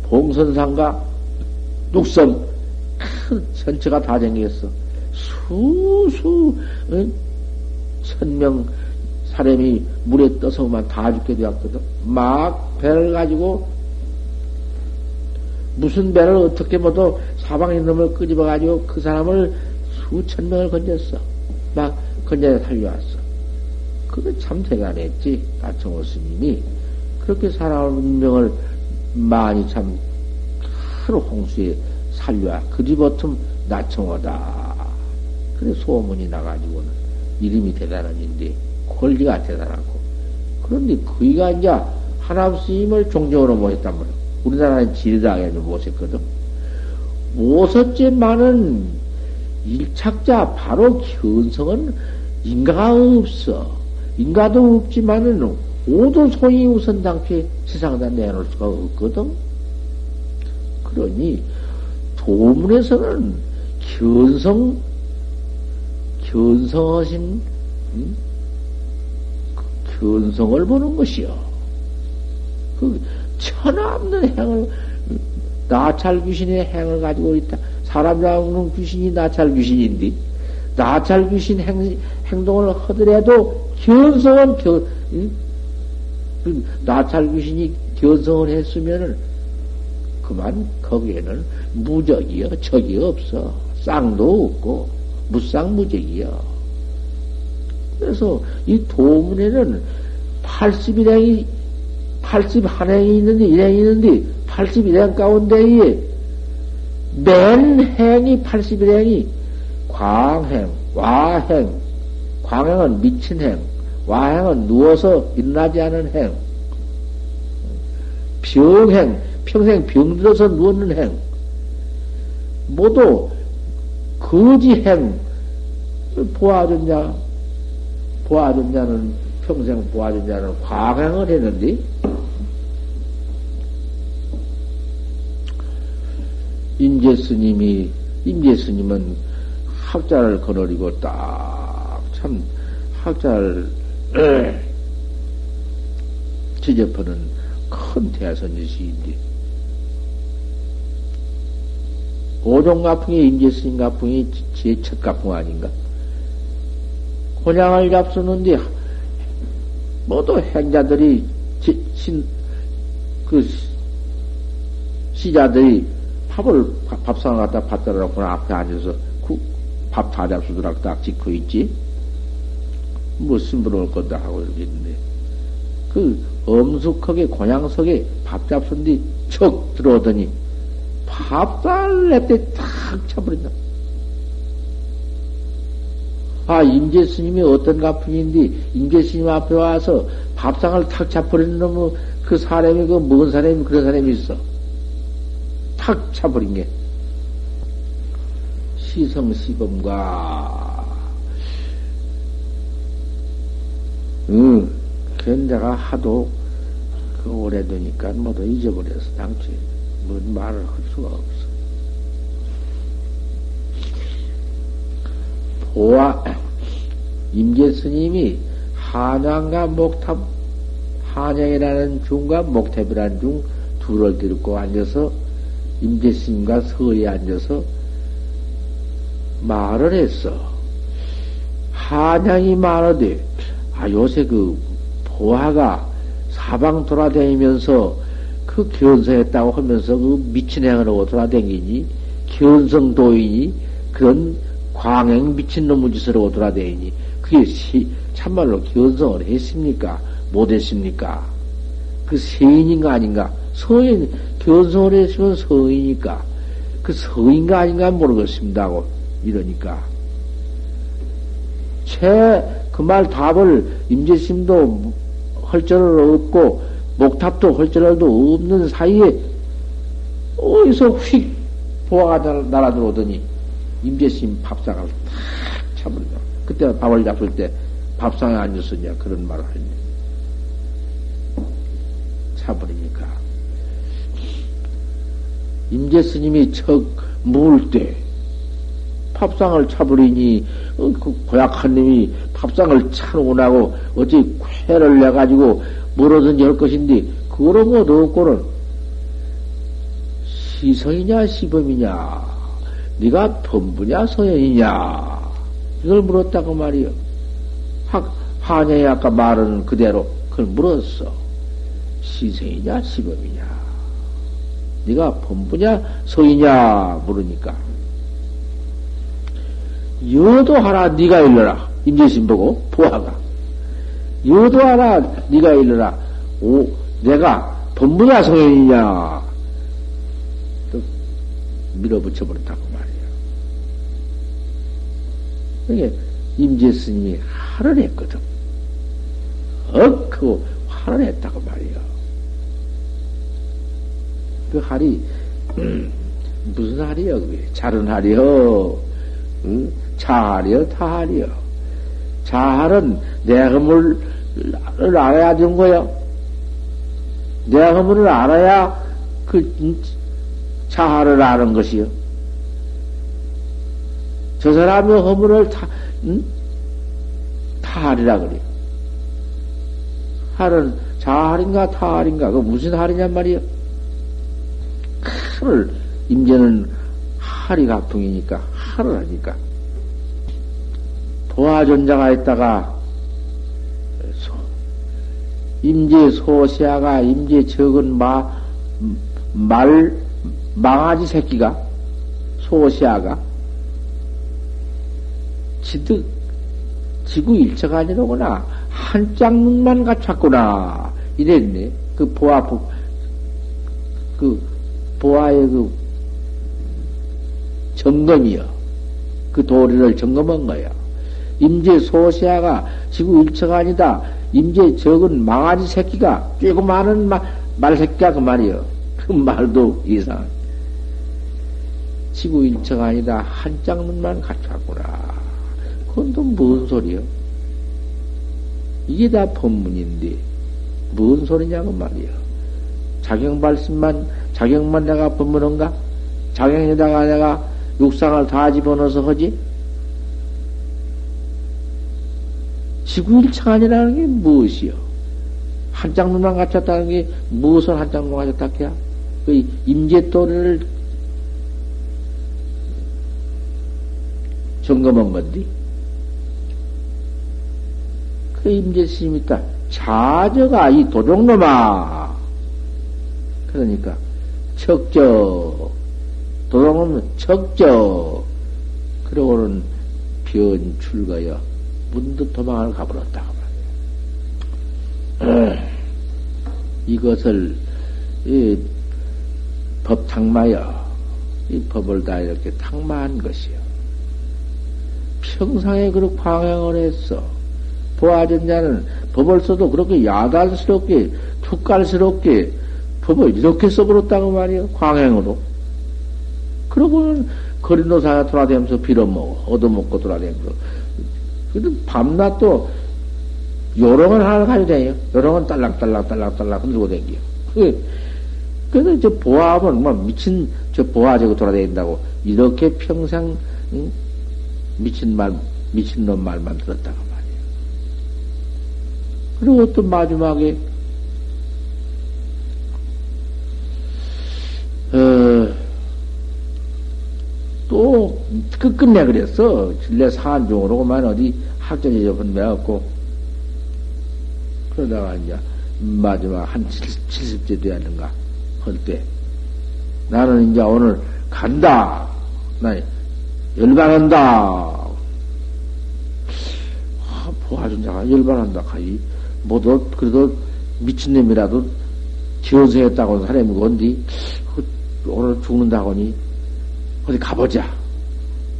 봉선상과 육섬 큰 전체가 다 생겼어. 수수 천명 사람이 물에 떠서만 다 죽게 되었거든. 막 배를 가지고 무슨 배를 어떻게 모두 사방에 놈을 끄집어 가지고 그 사람을 수천 명을 건졌어. 막 건져서 살려왔어. 그게 참 대단했지. 나청호 스님이 그렇게 살아온 운명을 많이 참 하루 홍수에 살려와. 그뒤버텀 나청호다. 그래 소문이 나가지고는 이름이 대단한 인데 권리가 대단하고 그런데 그이가 이제 하나님 스님을 종종으로 모셨단 말이야. 우리나라는 지리당에 모셨거든. 모섰지만은 일착자 바로 견성은 인가가 없어. 인가도 없지만은 오도 소위 우선 당초에 세상에다 내놓을 수가 없거든. 그러니 도문에서는 견성 견성하신 음? 견성을 보는 것이요. 그 천없는 행을 나찰 귀신의 행을 가지고 있다. 사람 잡는 귀신이 나찰 귀신인데 나찰 귀신 행, 행동을 하더라도 견성은 겨, 그 나찰 귀신이 견성을 했으면은 그만 거기에는 무적이여 적이 없어 쌍도 없고 무쌍무적이여. 그래서 이 도문에는 80일행이 81행이 있는데 1행이 있는데 81행 가운데에 맨 행이 81행이 광행, 와행, 광행은 미친 행, 와행은 누워서 일어나지 않은 행, 병행, 평생 병들어서 누웠는 행, 모두 거지행, 보아준 자, 보아준 자는, 평생 보아준 자는 광행을 했는데, 임재 스님이, 임재 스님은 학자를 거느리고 딱 참 학자를 지접하는 큰 대선지시인데, 오종가풍이 임재 스님 가풍이 제 첫 가풍 아닌가? 혼양을 잡수는데, 모두 행자들이, 신, 그, 시 자들이 밥을, 밥상을 갖다 받들어 놓고 앞에 앉아서 밥 다 잡수더라고 딱 짓고 있지. 뭐 심부러울 건다 하고 이렇게 있는데. 그 엄숙하게 고향석에 밥 잡순 뒤척 들어오더니 밥살 냅대 탁 차버린다. 아, 임재 스님이 어떤 가풍인데, 임재 스님 앞에 와서 밥상을 탁 차버리는 놈의 그 사람이, 그 먹은 사람이 그런 사람이 있어. 탁 차버린 게. 시성 시범과, 응, 견자가 하도 그 오래되니까 모두 잊어버려서 당초에 뭔 말을 할 수가 없어. 보아, 임재 스님이 한양과 목탑, 한양이라는 중과 목탑이라는 중 둘을 들고 앉아서 임재 스님과 서에 앉아서 말을 했어. 한양이 말하되, 아, 요새 그 보아가 사방 돌아다니면서 그 견성했다고 하면서 그 미친 행을 하고 돌아다니니, 견성도인이 그런 광행 미친놈의 하고 돌아다니니, 그게 시, 참말로 견성을 했습니까? 못했습니까? 그 세인인가 아닌가? 서인, 견성을 했으면 서인이니까. 그 서인가 아닌가 모르겠습니다 고 이러니까. 채, 그 말 답을 임재심도 헐절을 없고, 목탑도 헐절도 없는 사이에, 어디서 휙 보아가 날아들어오더니 임재심 밥상을 탁 차버리고 그때 밥을 잡을 때 밥상에 앉았으냐 그런 말을 했네. 차버리니까 임재 스님이 척물때 밥상을 차버리니 어, 그 고약한 놈이 밥상을 차놓고 나고 어찌 쾌를 내가지고 뭐로든지 할 것인데 그런 것 없고는 시성이냐 시범이냐 네가 범부냐 서연이냐? 이걸 물었다고 말이요. 학 한양이 아까 말은 그대로 그걸 물었어. 시성이냐 시범이냐? 네가 범부냐 서이냐? 물으니까. 여도하라 네가 일러라. 임재신 보고 보아가. 여도하라 네가 일러라. 오 내가 범부냐? 또 밀어붙여 버렸다고 이게 임재 스님이 화를 했거든. 억그 화를 했다고 말이야. 그 할이 무슨 할이여 그게 자른 할이여 응? 자할이여 타할이여 자할은 내 허물을 알아야 되는 거야 내 허물을 알아야 그 자할을 아는 것이요 저 사람의 허물을 타, 응? 타할이라 그래 할은 자할인가 타할인가 그 무슨 할이냔 말이야 칼을 임제는 할이 가풍이니까 할을 하니까. 도화전자가 있다가 임제 소시아가 임제 적은 마, 말, 망아지 새끼가 소시아가 지득 지구 일체가 아니로구나 한짝눈만 갖췄구나 이랬네 그 보아부 그 보아의 그 점검이요. 그 도리를 점검한 거야. 임제 소시아가 지구 일체가 아니다. 임제 적은 망아지 새끼가 쬐고 많은 마, 말 새끼가 그 말이요. 그 말도 이상. 지구 일체가 아니다. 한 짝 눈만 갖췄구나. 그건 또 뭔 소리요? 이게 다 법문인데, 뭔 소리냐고 말이요. 자경 발심만 자격만 내가 법문한가? 자격에다가 내가 육상을 다 집어넣어서 하지? 지구일창안이라는 게 무엇이요? 한장 눈만 갖췄다는 게 무엇을 한장 눈만 갖췄다 해야? 그 임재도를 점검한 건데? 그 임재심이 있다. 자저가 이 도종놈아. 그러니까 척저, 도둑은 척저, 그러고는 변 출가여 문득 도망을 가버렸다. 이것을, 이 법 탕마여, 이 법을 다 이렇게 탕마한 것이요. 평상에 그렇게 광행을 했어. 보아전자는 법을 써도 그렇게 야단스럽게, 툭깔스럽게, 법을 이렇게 써버렸다고 말이요. 광행으로. 그러고는 거리노사가 돌아다니면서 빌어먹어. 얻어먹고 돌아다니면서. 그래도 밤낮도 요령은 하나 가지고 다녀요. 요령은 딸랑딸랑딸랑딸랑 흔들고 다녀요. 그래서 저 보아하면 뭐 미친 저 보아 저거 돌아다닌다고 이렇게 평생 응? 미친 말 미친 놈 말만 들었다고 말이에요. 그리고 또 마지막에 어, 또 끝끝내 그랬어. 진례 사안종으로만 어디 학전이 접은 매었고 그러다가 이제 마지막 한 70, 째 되었는가 할 때 나는 이제 오늘 간다. 나 열반한다. 아, 보아준 자가 열반한다. 가이 뭐도 그래도 미친놈이라도 지원서했다고 사람이 뭔디 오늘 죽는다고니 어디 가보자.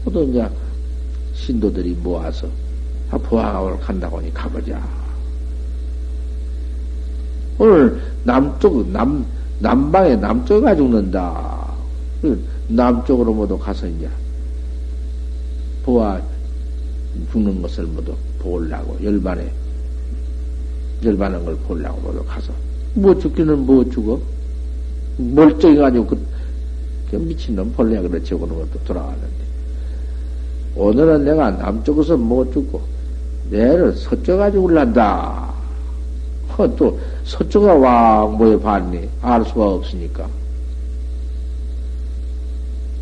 또 이제 신도들이 모아서 아, 보아가 오늘 간다고니 가보자. 오늘 남쪽 남 남방에 남쪽가 죽는다. 그 남쪽으로 모두 가서 이제 보아 죽는 것을 모두 보려고 열반에 열반한 걸 보려고 모두 가서 뭐 죽기는 뭐 죽어 멀쩡해 가지고 그, 그 미친놈 벌레 그렇지 오는 것도 돌아왔는데 오늘은 내가 남쪽에서 못 죽고 내를 서쪽 가지고 올란다. 어, 또 서쪽에 와 뭐에 봤니? 알 수가 없으니까.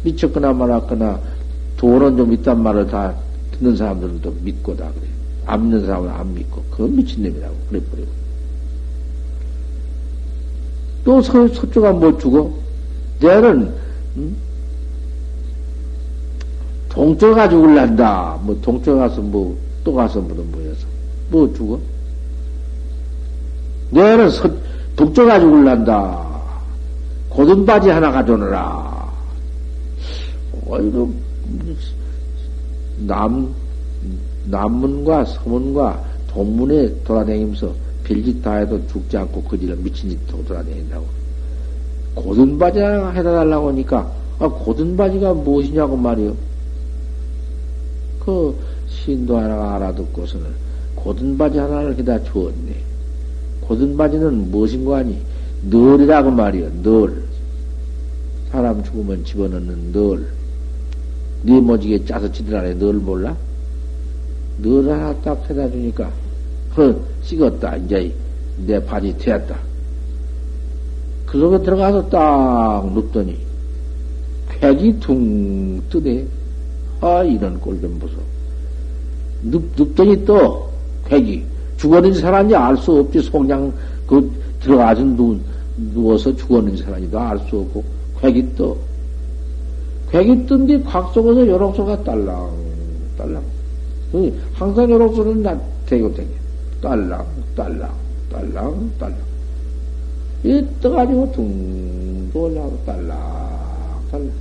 미쳤거나 말았거나 돈은 좀 있단 말을 다 듣는 사람들은 또 믿고 다 그래. 안 믿는 사람은 안 믿고. 그건 미친놈이라고. 그래 버리고. 또 서, 서쪽가 못 죽어? 내는, 음? 동쪽 가지고 올란다. 뭐, 동쪽 가서 뭐, 또 가서 뭐, 뭐여서. 뭐 죽어? 내는 서, 북쪽 가지고 올란다. 고든 바지 하나 가져오너라. 어이구, 남, 남문과 서문과 동문에 돌아다니면서 별짓 다 해도 죽지 않고 그지를 미친 짓 돌아다닌다고. 고든 바지 하나 해다 달라고 하니까, 아, 고든 바지가 무엇이냐고 말이요. 그 신도 하나가 알아듣고서는 고든 바지 하나를 기다 주었네. 고든 바지는 무엇인고 하니? 널이라고 말이요, 널. 사람 죽으면 집어넣는 널. 네 모지게 짜서 안에 널 몰라? 널 하나 딱 해다 주니까, 그, 식었다. 이제 내 바지 되었다. 그 속에 들어가서 딱 눕더니, 쾌기 퉁 뜨네. 아, 이런 꼴 좀 보소. 눕, 눕더니 또, 쾌기. 죽었는지 살았는지 알 수 없지. 속량, 그, 들어가서 누, 누워서 죽었는지 살았는지도 알 수 없고, 쾌기 또. 쾌기 뜬뒤 곽 속에서 요록소가 딸랑, 딸랑. 항상 요록소는 나, 대고 대고. 딸랑, 딸랑, 딸랑, 딸랑. 이 떠가지고 둥, 돌라고 딸랑, 딸랑.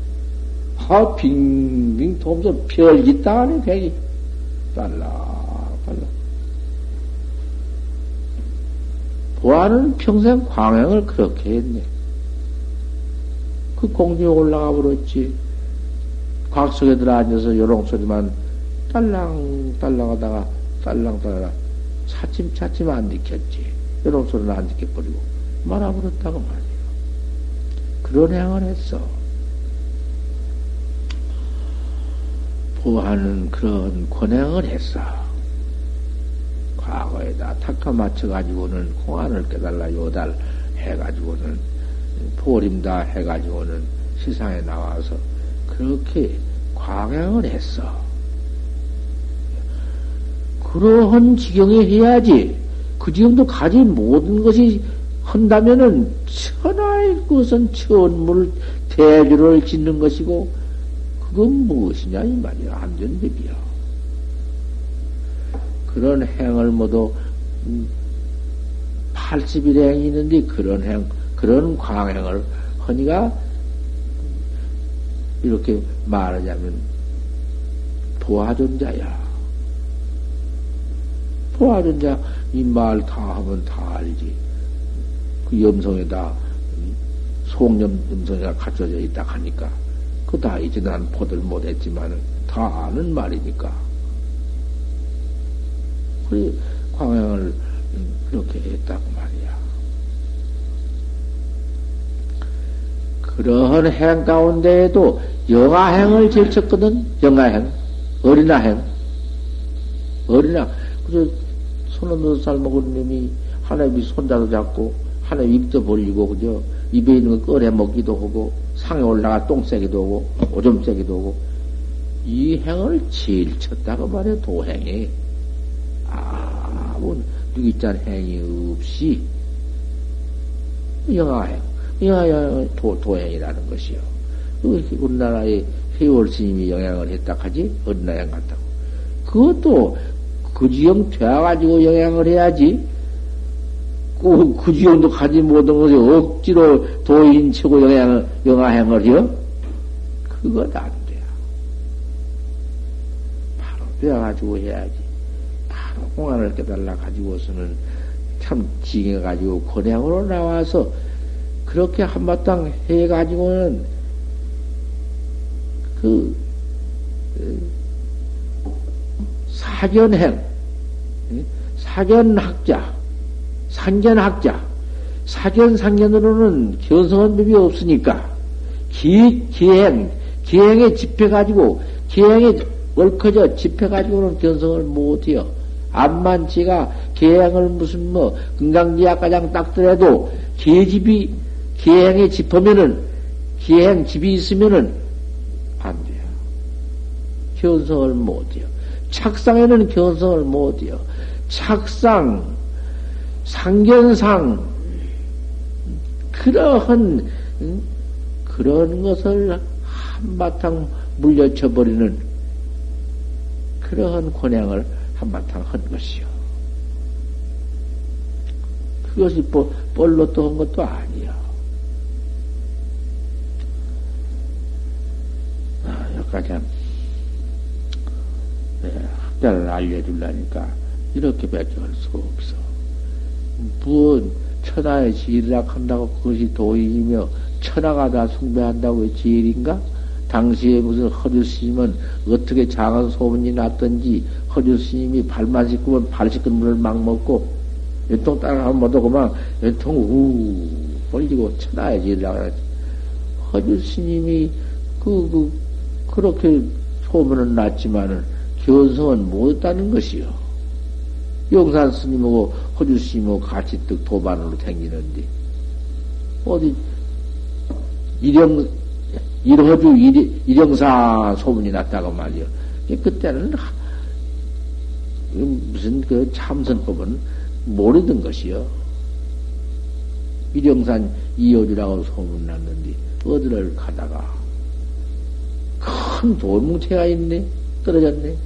하, 빙빙 도면서 별기 따가네, 백이. 딸락, 딸락. 보아는 평생 광행을 그렇게 했네. 그 공중에 올라가 버렸지. 곽석에 들어 앉아서 요런 소리만 딸랑, 딸랑 하다가 딸랑딸랑 차츰차츰 안 지켰지. 요런 소리는 안 지켜버리고 말아버렸다고 말이에요. 그런 행을 했어. 보하는 그런 권행을 했어. 과거에다 탁하 맞춰가지고는 공안을 깨달라 요달 해가지고는 포림다 해가지고는 시상에 나와서 그렇게 광행을 했어. 그러한 지경에 해야지. 그 지경도 가진 모든 것이 한다면은 천하의 것은 천물 대주를 짓는 것이고 그건 무엇이냐, 이 말이야. 안된 법이야. 그런 행을 모두, 음, 80일 행이 있는데 그런 행, 그런 광행을 허니가 이렇게 말하자면 보아존자야. 보아존자 이 말 다 하면 다 알지. 그 염성에다 송염 염성에다 갖춰져 있다 하니까 그 다 이제 난 포들 못했지만은 다 아는 말이니까. 그래 광양을 그렇게 했다고 말이야. 그러한 행 가운데에도 영아행을 제일 쳤거든. 영아행, 어린아행, 어린아. 그저 서 너살 먹은 놈이 하나님이 손자도 잡고 하나님 입도 벌리고 그저 입에 있는 거 꺼내 먹기도 하고 상에 올라가 똥 싸기도 하고, 오줌 싸기도 하고, 이 행을 제일 쳤다고 말해, 도행이. 아무, 누기짠 행이 없이, 영아행, 영아행, 도, 도행이라는 것이요. 우리나라의 회월 스님이 영향을 했다 하지, 어린아행 같다고. 그것도 그 지형 되어가지고 영향을 해야지, 그, 그 가지 못한 것이 억지로 도인 치고 영향을, 영화행을 해요? 그건 안 돼. 바로 되어가지고 해야지. 바로 공안을 깨달라 가지고서는 참 징해가지고 권양으로 나와서 그렇게 한바탕 해가지고는 그, 사견행, 사견학자, 상견학자, 사견 상견으로는 견성한 법이 없으니까, 기, 기행, 기행에 집해가지고, 기행에 얽혀져 집해가지고는 견성을 못해요. 암만 지가 기행을 무슨 뭐, 금강지약 가장 닦더라도, 기집이, 기행에 집으면은, 기행 집이 있으면은, 안 돼요. 견성을 못해요. 착상에는 견성을 못해요. 착상, 상견상, 그러한, 그런 것을 한바탕 물려쳐버리는 그러한 권양을 한바탕 한 것이요. 그것이 뭐, 볼로 또 한 것도 아니야. 아, 여기까지 한, 네, 학자를 알려주려니까 이렇게 밖에 할 수가 없어. 무엇, 천하의 지일이라 한다고 그것이 도인이며 천하가 다 숭배한다고 지일인가? 당시에 무슨 허주 스님은 어떻게 장한 소문이 났던지 허주 스님이 발만 씻으면 발 씻은 물을 막 먹고 연통 따라가면 그만 연통 우 벌리고 천하의 지일이라고 하지. 허주 스님이 그, 그, 그렇게 소문은 났지만은 견성은 못했다는 것이요. 용산 스님하고 허주 스님하고 같이 떡 도반으로 댕기는데, 어디, 일영, 일허주 일, 영사 소문이 났다고 말이요. 그때는 무슨 그 참선법은 모르던 것이요. 일영산 이호주라고 소문 났는데, 어디를 가다가 큰 돌뭉체가 있네? 떨어졌네?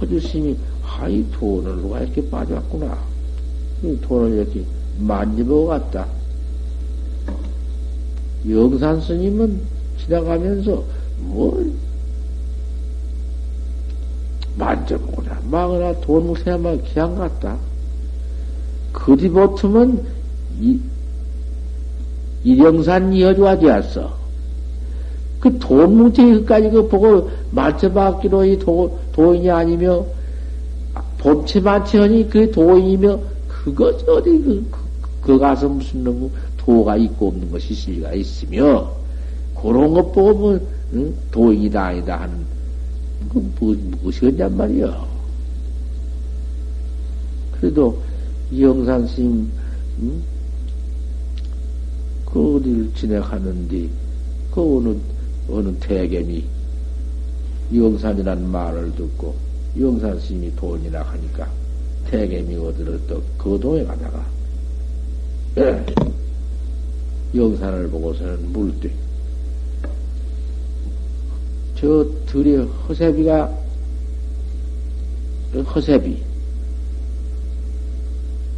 허주 스님이 아이, 돈을 누가 이렇게 빠져왔구나. 이 돈을 이렇게 만져보고 갔다. 영산 스님은 지나가면서 뭘 만져보거나 막거나 돈무새야만 기한 같다. 그리 보트면 이, 일영산 이어주가 되었어. 그 돈 뭉탱이까지 그 보고 만져봤기로 이 도, 도인이 아니며 본체만체하니 그 도인이며 그것이 어디 그, 그, 그 가서 무슨 놈의 도가 있고 없는 것이 있을 리가 있으며 그런 것 보고 뭐 응? 도인이다 아니다 하는 그 뭐, 무엇이겠냔 말이여. 그래도 이영산 스님 응? 그 어디를 지내가는데 그 어느 어느 대견이 이영산이라는 말을 듣고 영산 스님이 돈이라 하니까 대개미 어디를 또 거동에 가다가. 예, 영산을 보고서는 물되 저 들이 허세비가 허세비.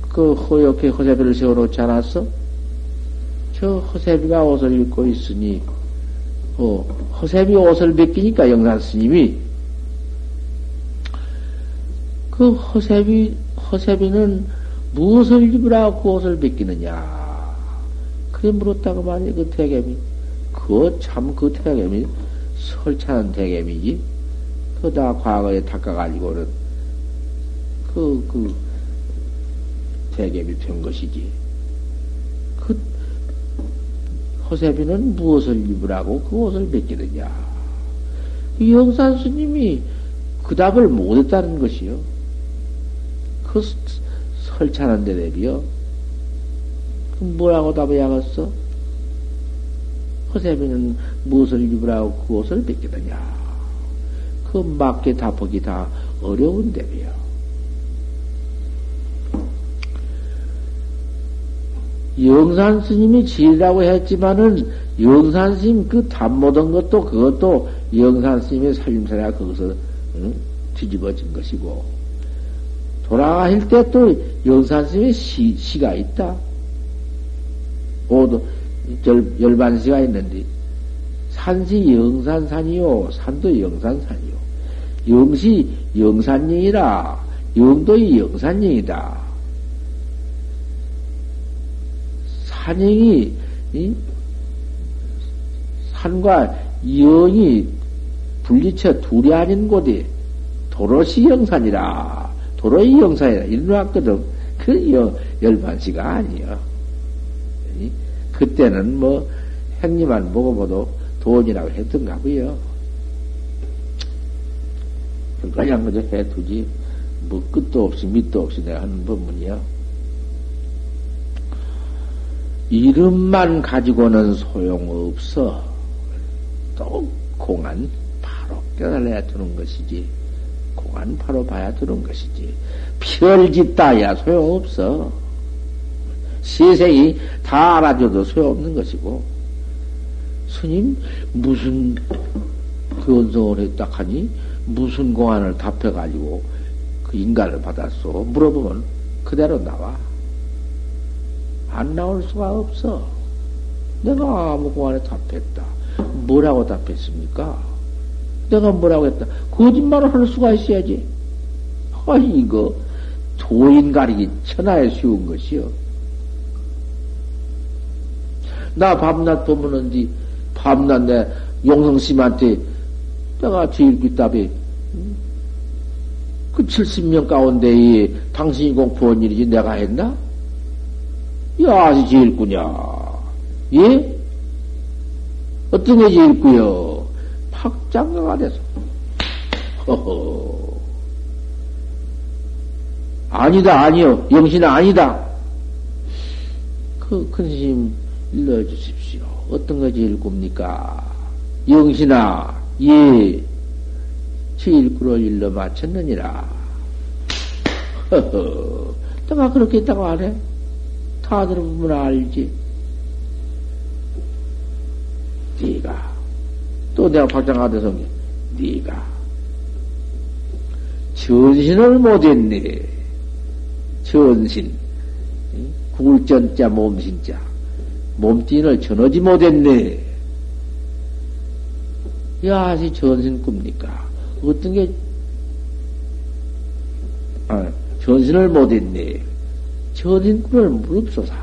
그 허옇게 허세비를 세워놓지 않았어? 저 허세비가 옷을 입고 있으니 어, 허세비 옷을 벗기니까 영산 스님이 그 허세비, 허세비는 무엇을 입으라고 그 옷을 벗기느냐. 그래 물었다고 말이야, 그 대개미. 그거 참 그 대개미, 설찬한 대개미지. 그다 과거에 닦아가지고는 그, 그, 대개미 된 것이지. 그, 허세비는 무엇을 입으라고 그 옷을 벗기느냐. 그 영산 스님이 그 답을 못했다는 것이요. 그 설찬한데 대비요. 그 뭐라고 답해야겠어? 허세비는 무엇을 입으라고 그 옷을 벗기느냐? 그 맞게 답하기 다 어려운 대비요. 영산 스님이 지리라고 했지만은 영산 스님 그답 못한 것도 그것도 영산 스님의 살림살이가 거기서 응? 뒤집어진 것이고 돌아가실 때 또 영산스님의 시, 시가 있다. 오도 열, 열반시가 있는데 산시 영산산이요 산도 영산산이요 영시 영산령이라 영도이 영산령이다. 산행이 이? 산과 영이 분리처 둘이 아닌 곳이 도로시 영산이라 도로의 영산이라 일어났거든. 그 여, 열반시가 아니여. 그때는 뭐 행님만 먹어봐도 돈이라고 했던가 보요. 그냥 그저 해두지. 뭐 끝도 없이 밑도 없이 내가 하는 법문이야. 이름만 가지고는 소용없어. 또 공안 바로 깨달아야 되는 것이지. 바로 봐야 되는 것이지. 별짓 다야 소용없어. 세상이 다 알아줘도 소용없는 것이고. 스님, 무슨 근성을 했다 하니, 무슨 공안을 답해가지고 그 인간을 받았소? 물어보면 그대로 나와. 안 나올 수가 없어. 내가 아무 공안에 답했다. 뭐라고 답했습니까? 내가 뭐라고 했다. 거짓말을 할 수가 있어야지. 아, 이거, 도인 가리기 천하에 쉬운 것이요. 나 밤낮 보면은디, 밤낮 내 용성심한테 내가 제일 뒷답이, 그 70명 가운데 이 당신이 공포한 일이지 내가 했나? 야지 제일꾸냐? 예? 어떤 게 제일꾸요? 팍장가가 돼서. 허허. 아니다, 아니요. 영신 아니다. 그, 큰 스님, 일러주십시오. 어떤 거 제일 굽니까? 영신아, 예. 제일구를 일러 마쳤느니라. 허허. 내가 그렇게 했다고 안 해? 다 들어보면 알지. 네가 또 내가 박장가 돼서 네가 전신을 못했네. 전신 굴전자 몸신자 몸뚱이를 전하지 못했네. 야시 전신 꿈니까 어떤 게 아, 전신을 못했네. 전신꾼을 무릅소사.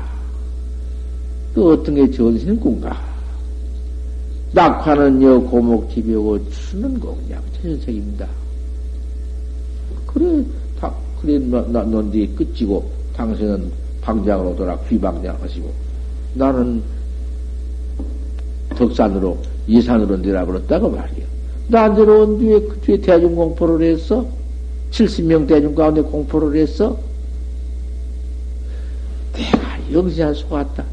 또 어떤 게 전신꾼가? 낙화는 여 고목집이고 추는 거 그냥 천연색입니다. 그래, 다, 그래, 넌뒤 끝지고, 당신은 방장으로 돌아 귀방장 하시고, 나는 덕산으로, 이산으로 내려버렸다고 말이야. 나 내려온 뒤에 그 뒤에 대중 공포를 했어? 70명 대중 가운데 공포를 했어? 내가 영시한 속았다.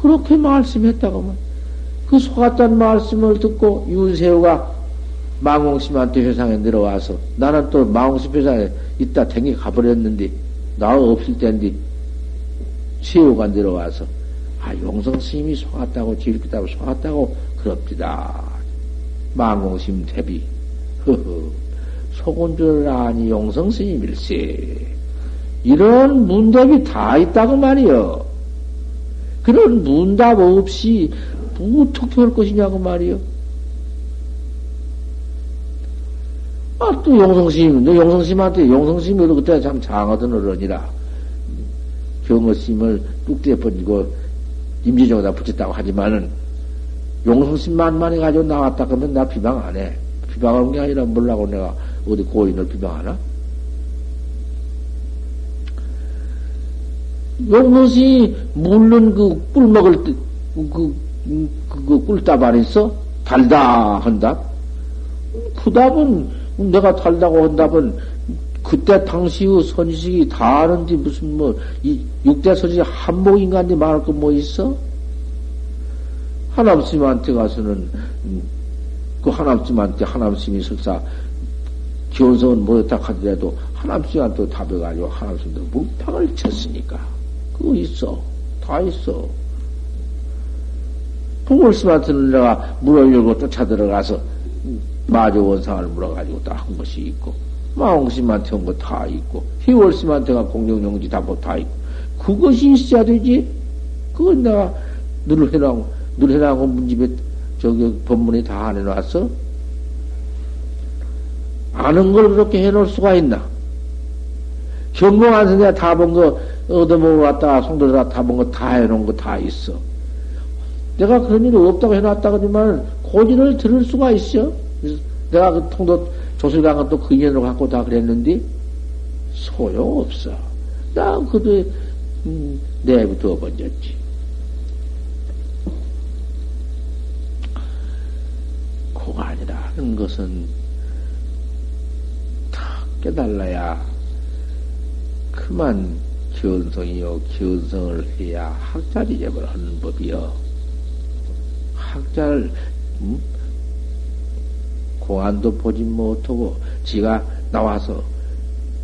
그렇게 말씀했다고 하면, 그 속았다는 말씀을 듣고 윤세호가 망홍심한테 회상에 내려와서 나는 또 망홍심 회상에 있다 댕기 가버렸는데 나 없을 때인데 세호가 내려와서 아 용성 스님이 속았다고 질기다고 속았다고 그럽디다. 망홍심 대비. 허허. 속은 줄 아니 용성 스님일세. 이런 문답이 다 있다고 말이요. 그런 문답 없이 어떻게 할 것이냐고 말이요. 아, 또 용성스님, 너 용성스님한테, 용성스님도 그때 참 장하던 어른이라, 경어스님을 뚝대에 번지고, 임지정에다 붙였다고 하지만은, 용성스님만만 해가지고 나왔다 그러면 나 비방 안 해. 비방하는 게 아니라 몰라고 내가 어디 고인을 비방하나? 용성스님이 물론 그꿀 먹을 때, 그, 그, 그, 그 꿀답 안 했어? 달다 한다? 그 답은 내가 달다고 한다면 그때 당시의 선식이 다 아는데 무슨 뭐 이 육대 선식이 한복인간데 말할 거 뭐 있어? 하남스님한테 가서는 음, 그 하남스님한테 하남스님이 석사 견성은 못했다 하더라도 하남스님한테 답해가지고 하남스님도 문팡을 쳤으니까 그거 있어 다 있어 부월스님한테는 내가 문을 열고 쫓아 들어가서 마저 원상을 물어가지고 다 한 것이 있고, 마홍심한테 한 거 다 있고, 희월심한테가 공룡용지 다뭐다 있고, 그것이 있어야 되지? 그건 내가 늘 해놔고, 늘 해놔고 문집에 저기 법문에 다 안 해놨어? 아는 걸 그렇게 해놓을 수가 있나? 경공한 선생가 다 본 거, 얻어먹어 왔다가 송도들아 다본 거 다 해놓은 거 다 있어. 내가 그런 일이 없다고 해놨다거니만 고지를 들을 수가 있어. 내가 그 통도 조술강은 또그 인연으로 갖고 다 그랬는데 소용없어. 나 그도 음, 내부터 번졌지. 공안이라는 것은 다 깨달아야 그만 견성이요 견성을 해야 학자리 제을 하는 법이요. 학자를 음? 공안도 보지 못하고 지가 나와서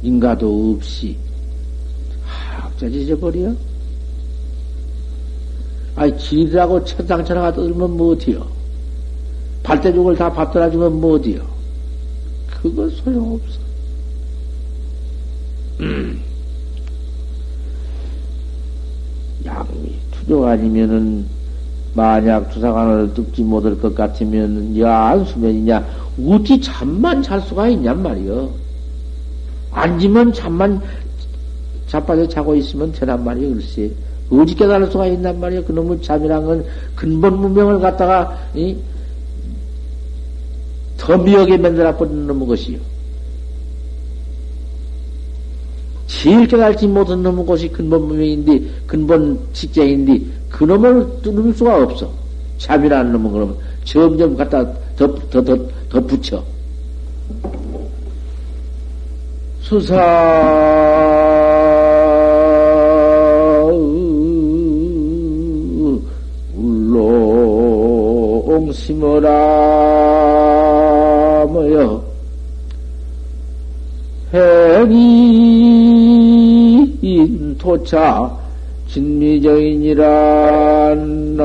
인가도 없이 학자 지져버려? 아니 길이라고 천상천하가 떠들면 뭐 어디요 발대죽을 다 받들어주면 뭐 어디요 그거 소용없어. 음. 투정 아니면은 만약 투사관을 뜯지 못할 것 같으면 야한 수면이냐? 어찌 잠만 잘 수가 있냔 말이여. 앉으면 잠만 자빠져 자고 있으면 되란 말이여 글쎄. 어찌 깨달을 수가 있단 말이여. 그놈의 잠이란 건 근본 문명을 갖다가 이? 더 미역에 만들어 버리는 놈의 것이요 제일 깨달지 못한 놈의 것이 근본 문명인데 근본 직장인데 그 놈을 뚫을 수가 없어. 잠이라는 놈은 그러면 점점 갖다 더, 더, 더, 더 붙여. 수사, 울롱 심어라, 뭐여. 행 인 도착, 진미정인이란 나.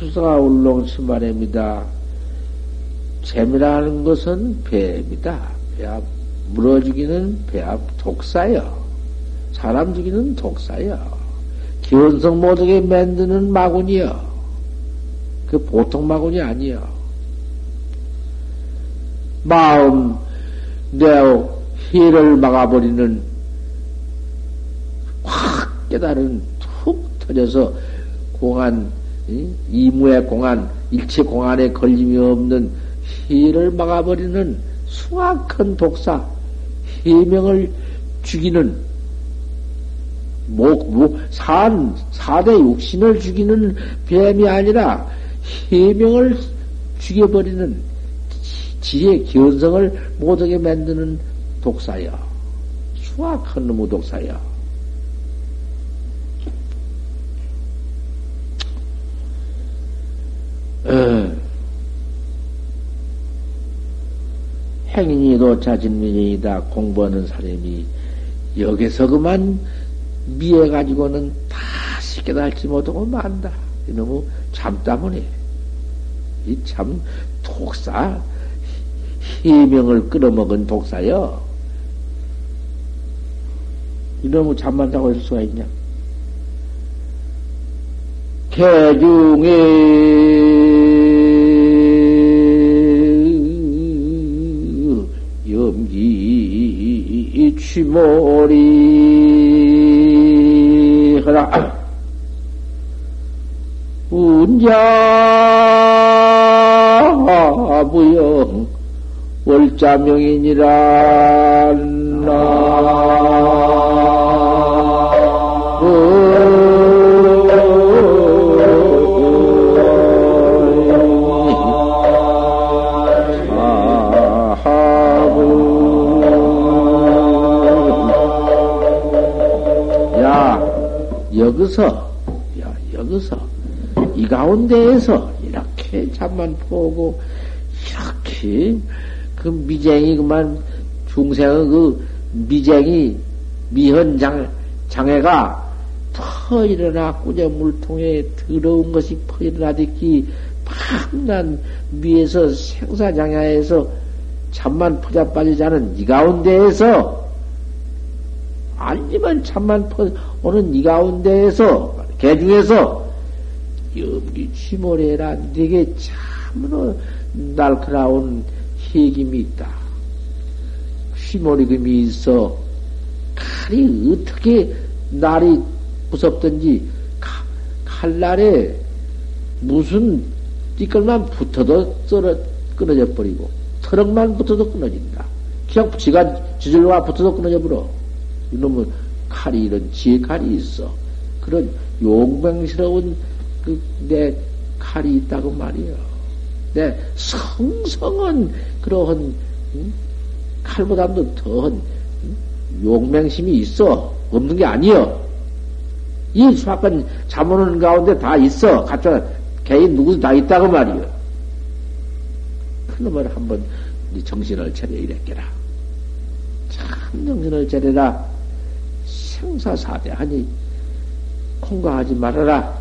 수사가 울렁치 말입니다. 재미라는 것은 배입니다. 배 앞. 물어 죽이는 배합 독사여. 사람 죽이는 독사여. 기원성 모독에 만드는 마군이여. 그 보통 마군이 아니여. 마음, 내 희를 막아버리는 확 깨달은 툭 터져서 공안, 이무의 공안, 일체 공안에 걸림이 없는 희를 막아버리는 수악한 독사, 해명을 죽이는 목, 목, 산, 사대 육신을 죽이는 뱀이 아니라 해명을 죽여버리는 지혜, 견성을 못하게 만드는 독사야. 수악한 놈의 독사야. 어. 행인이도 자진민이다 공부하는 사람이 여기서 그만 미해가지고는 다시 깨달지 못하고 만다. 이놈의 잠 때문에. 이 참 독사, 희명을 끌어먹은 독사여. 이놈의 잠만 자고 있을 수가 있냐? 개중에 모리. 하라 운자 부영 월자명이니라 나 여기서, 야, 여기서, 이 가운데에서 이렇게 잠만 보고, 이렇게, 그 미쟁이 그만, 중생의 그 미쟁이, 미현장, 장애가 퍼 일어나 꾸저 물통에 더러운 것이 퍼 일어나듯이 밤난 위에서 생사장야에서 잠만 퍼자 빠지지 않은 이 가운데에서 아니지만 잠만 퍼 오는 이 가운데에서, 개 중에서, 염기 취모래라 되게 참으로 날카로운 희김이 있다. 휘몰이금이 있어 칼이 어떻게 날이 무섭든지 칼날에 무슨 띠끌만 붙어도 썰어 끊어져 버리고 트럭만 붙어도 끊어진다. 그냥 지가 지질로가 붙어도 끊어져 버려. 이놈은 칼이 이런 지혜 칼이 있어. 그런 용맹스러운 그 내 칼이 있다고 말이야. 내 성성은 그러한 응? 칼보다도 더한 응? 용맹심이 있어. 없는 게 아니여. 이 수학관 잠오는 가운데 다 있어. 갖다 개인 누구도 다 있다고 말이여. 그놈을 한번 정신을 차려 이랬게라. 참 정신을 차려라. 생사사대하니 콩가하지 말아라.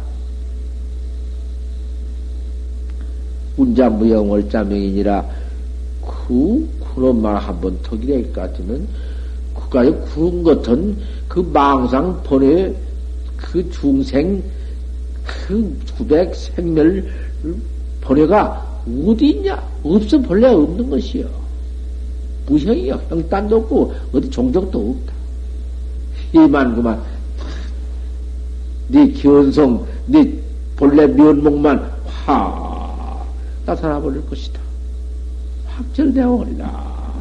운자무영 월자명이니라 그 그놈만 한번 턱이랄 것 같으면 그까지 구른 것은 그 망상 번외 그 중생 그 구백 생멸 번외가 어디 있냐? 없어 본래 없는 것이요. 무형이요. 형단도 없고 어디 종족도 없다. 이만 그만 네 견성, 네 본래 면목만 화 나타나 버릴 것이다. 확철되어 버리라.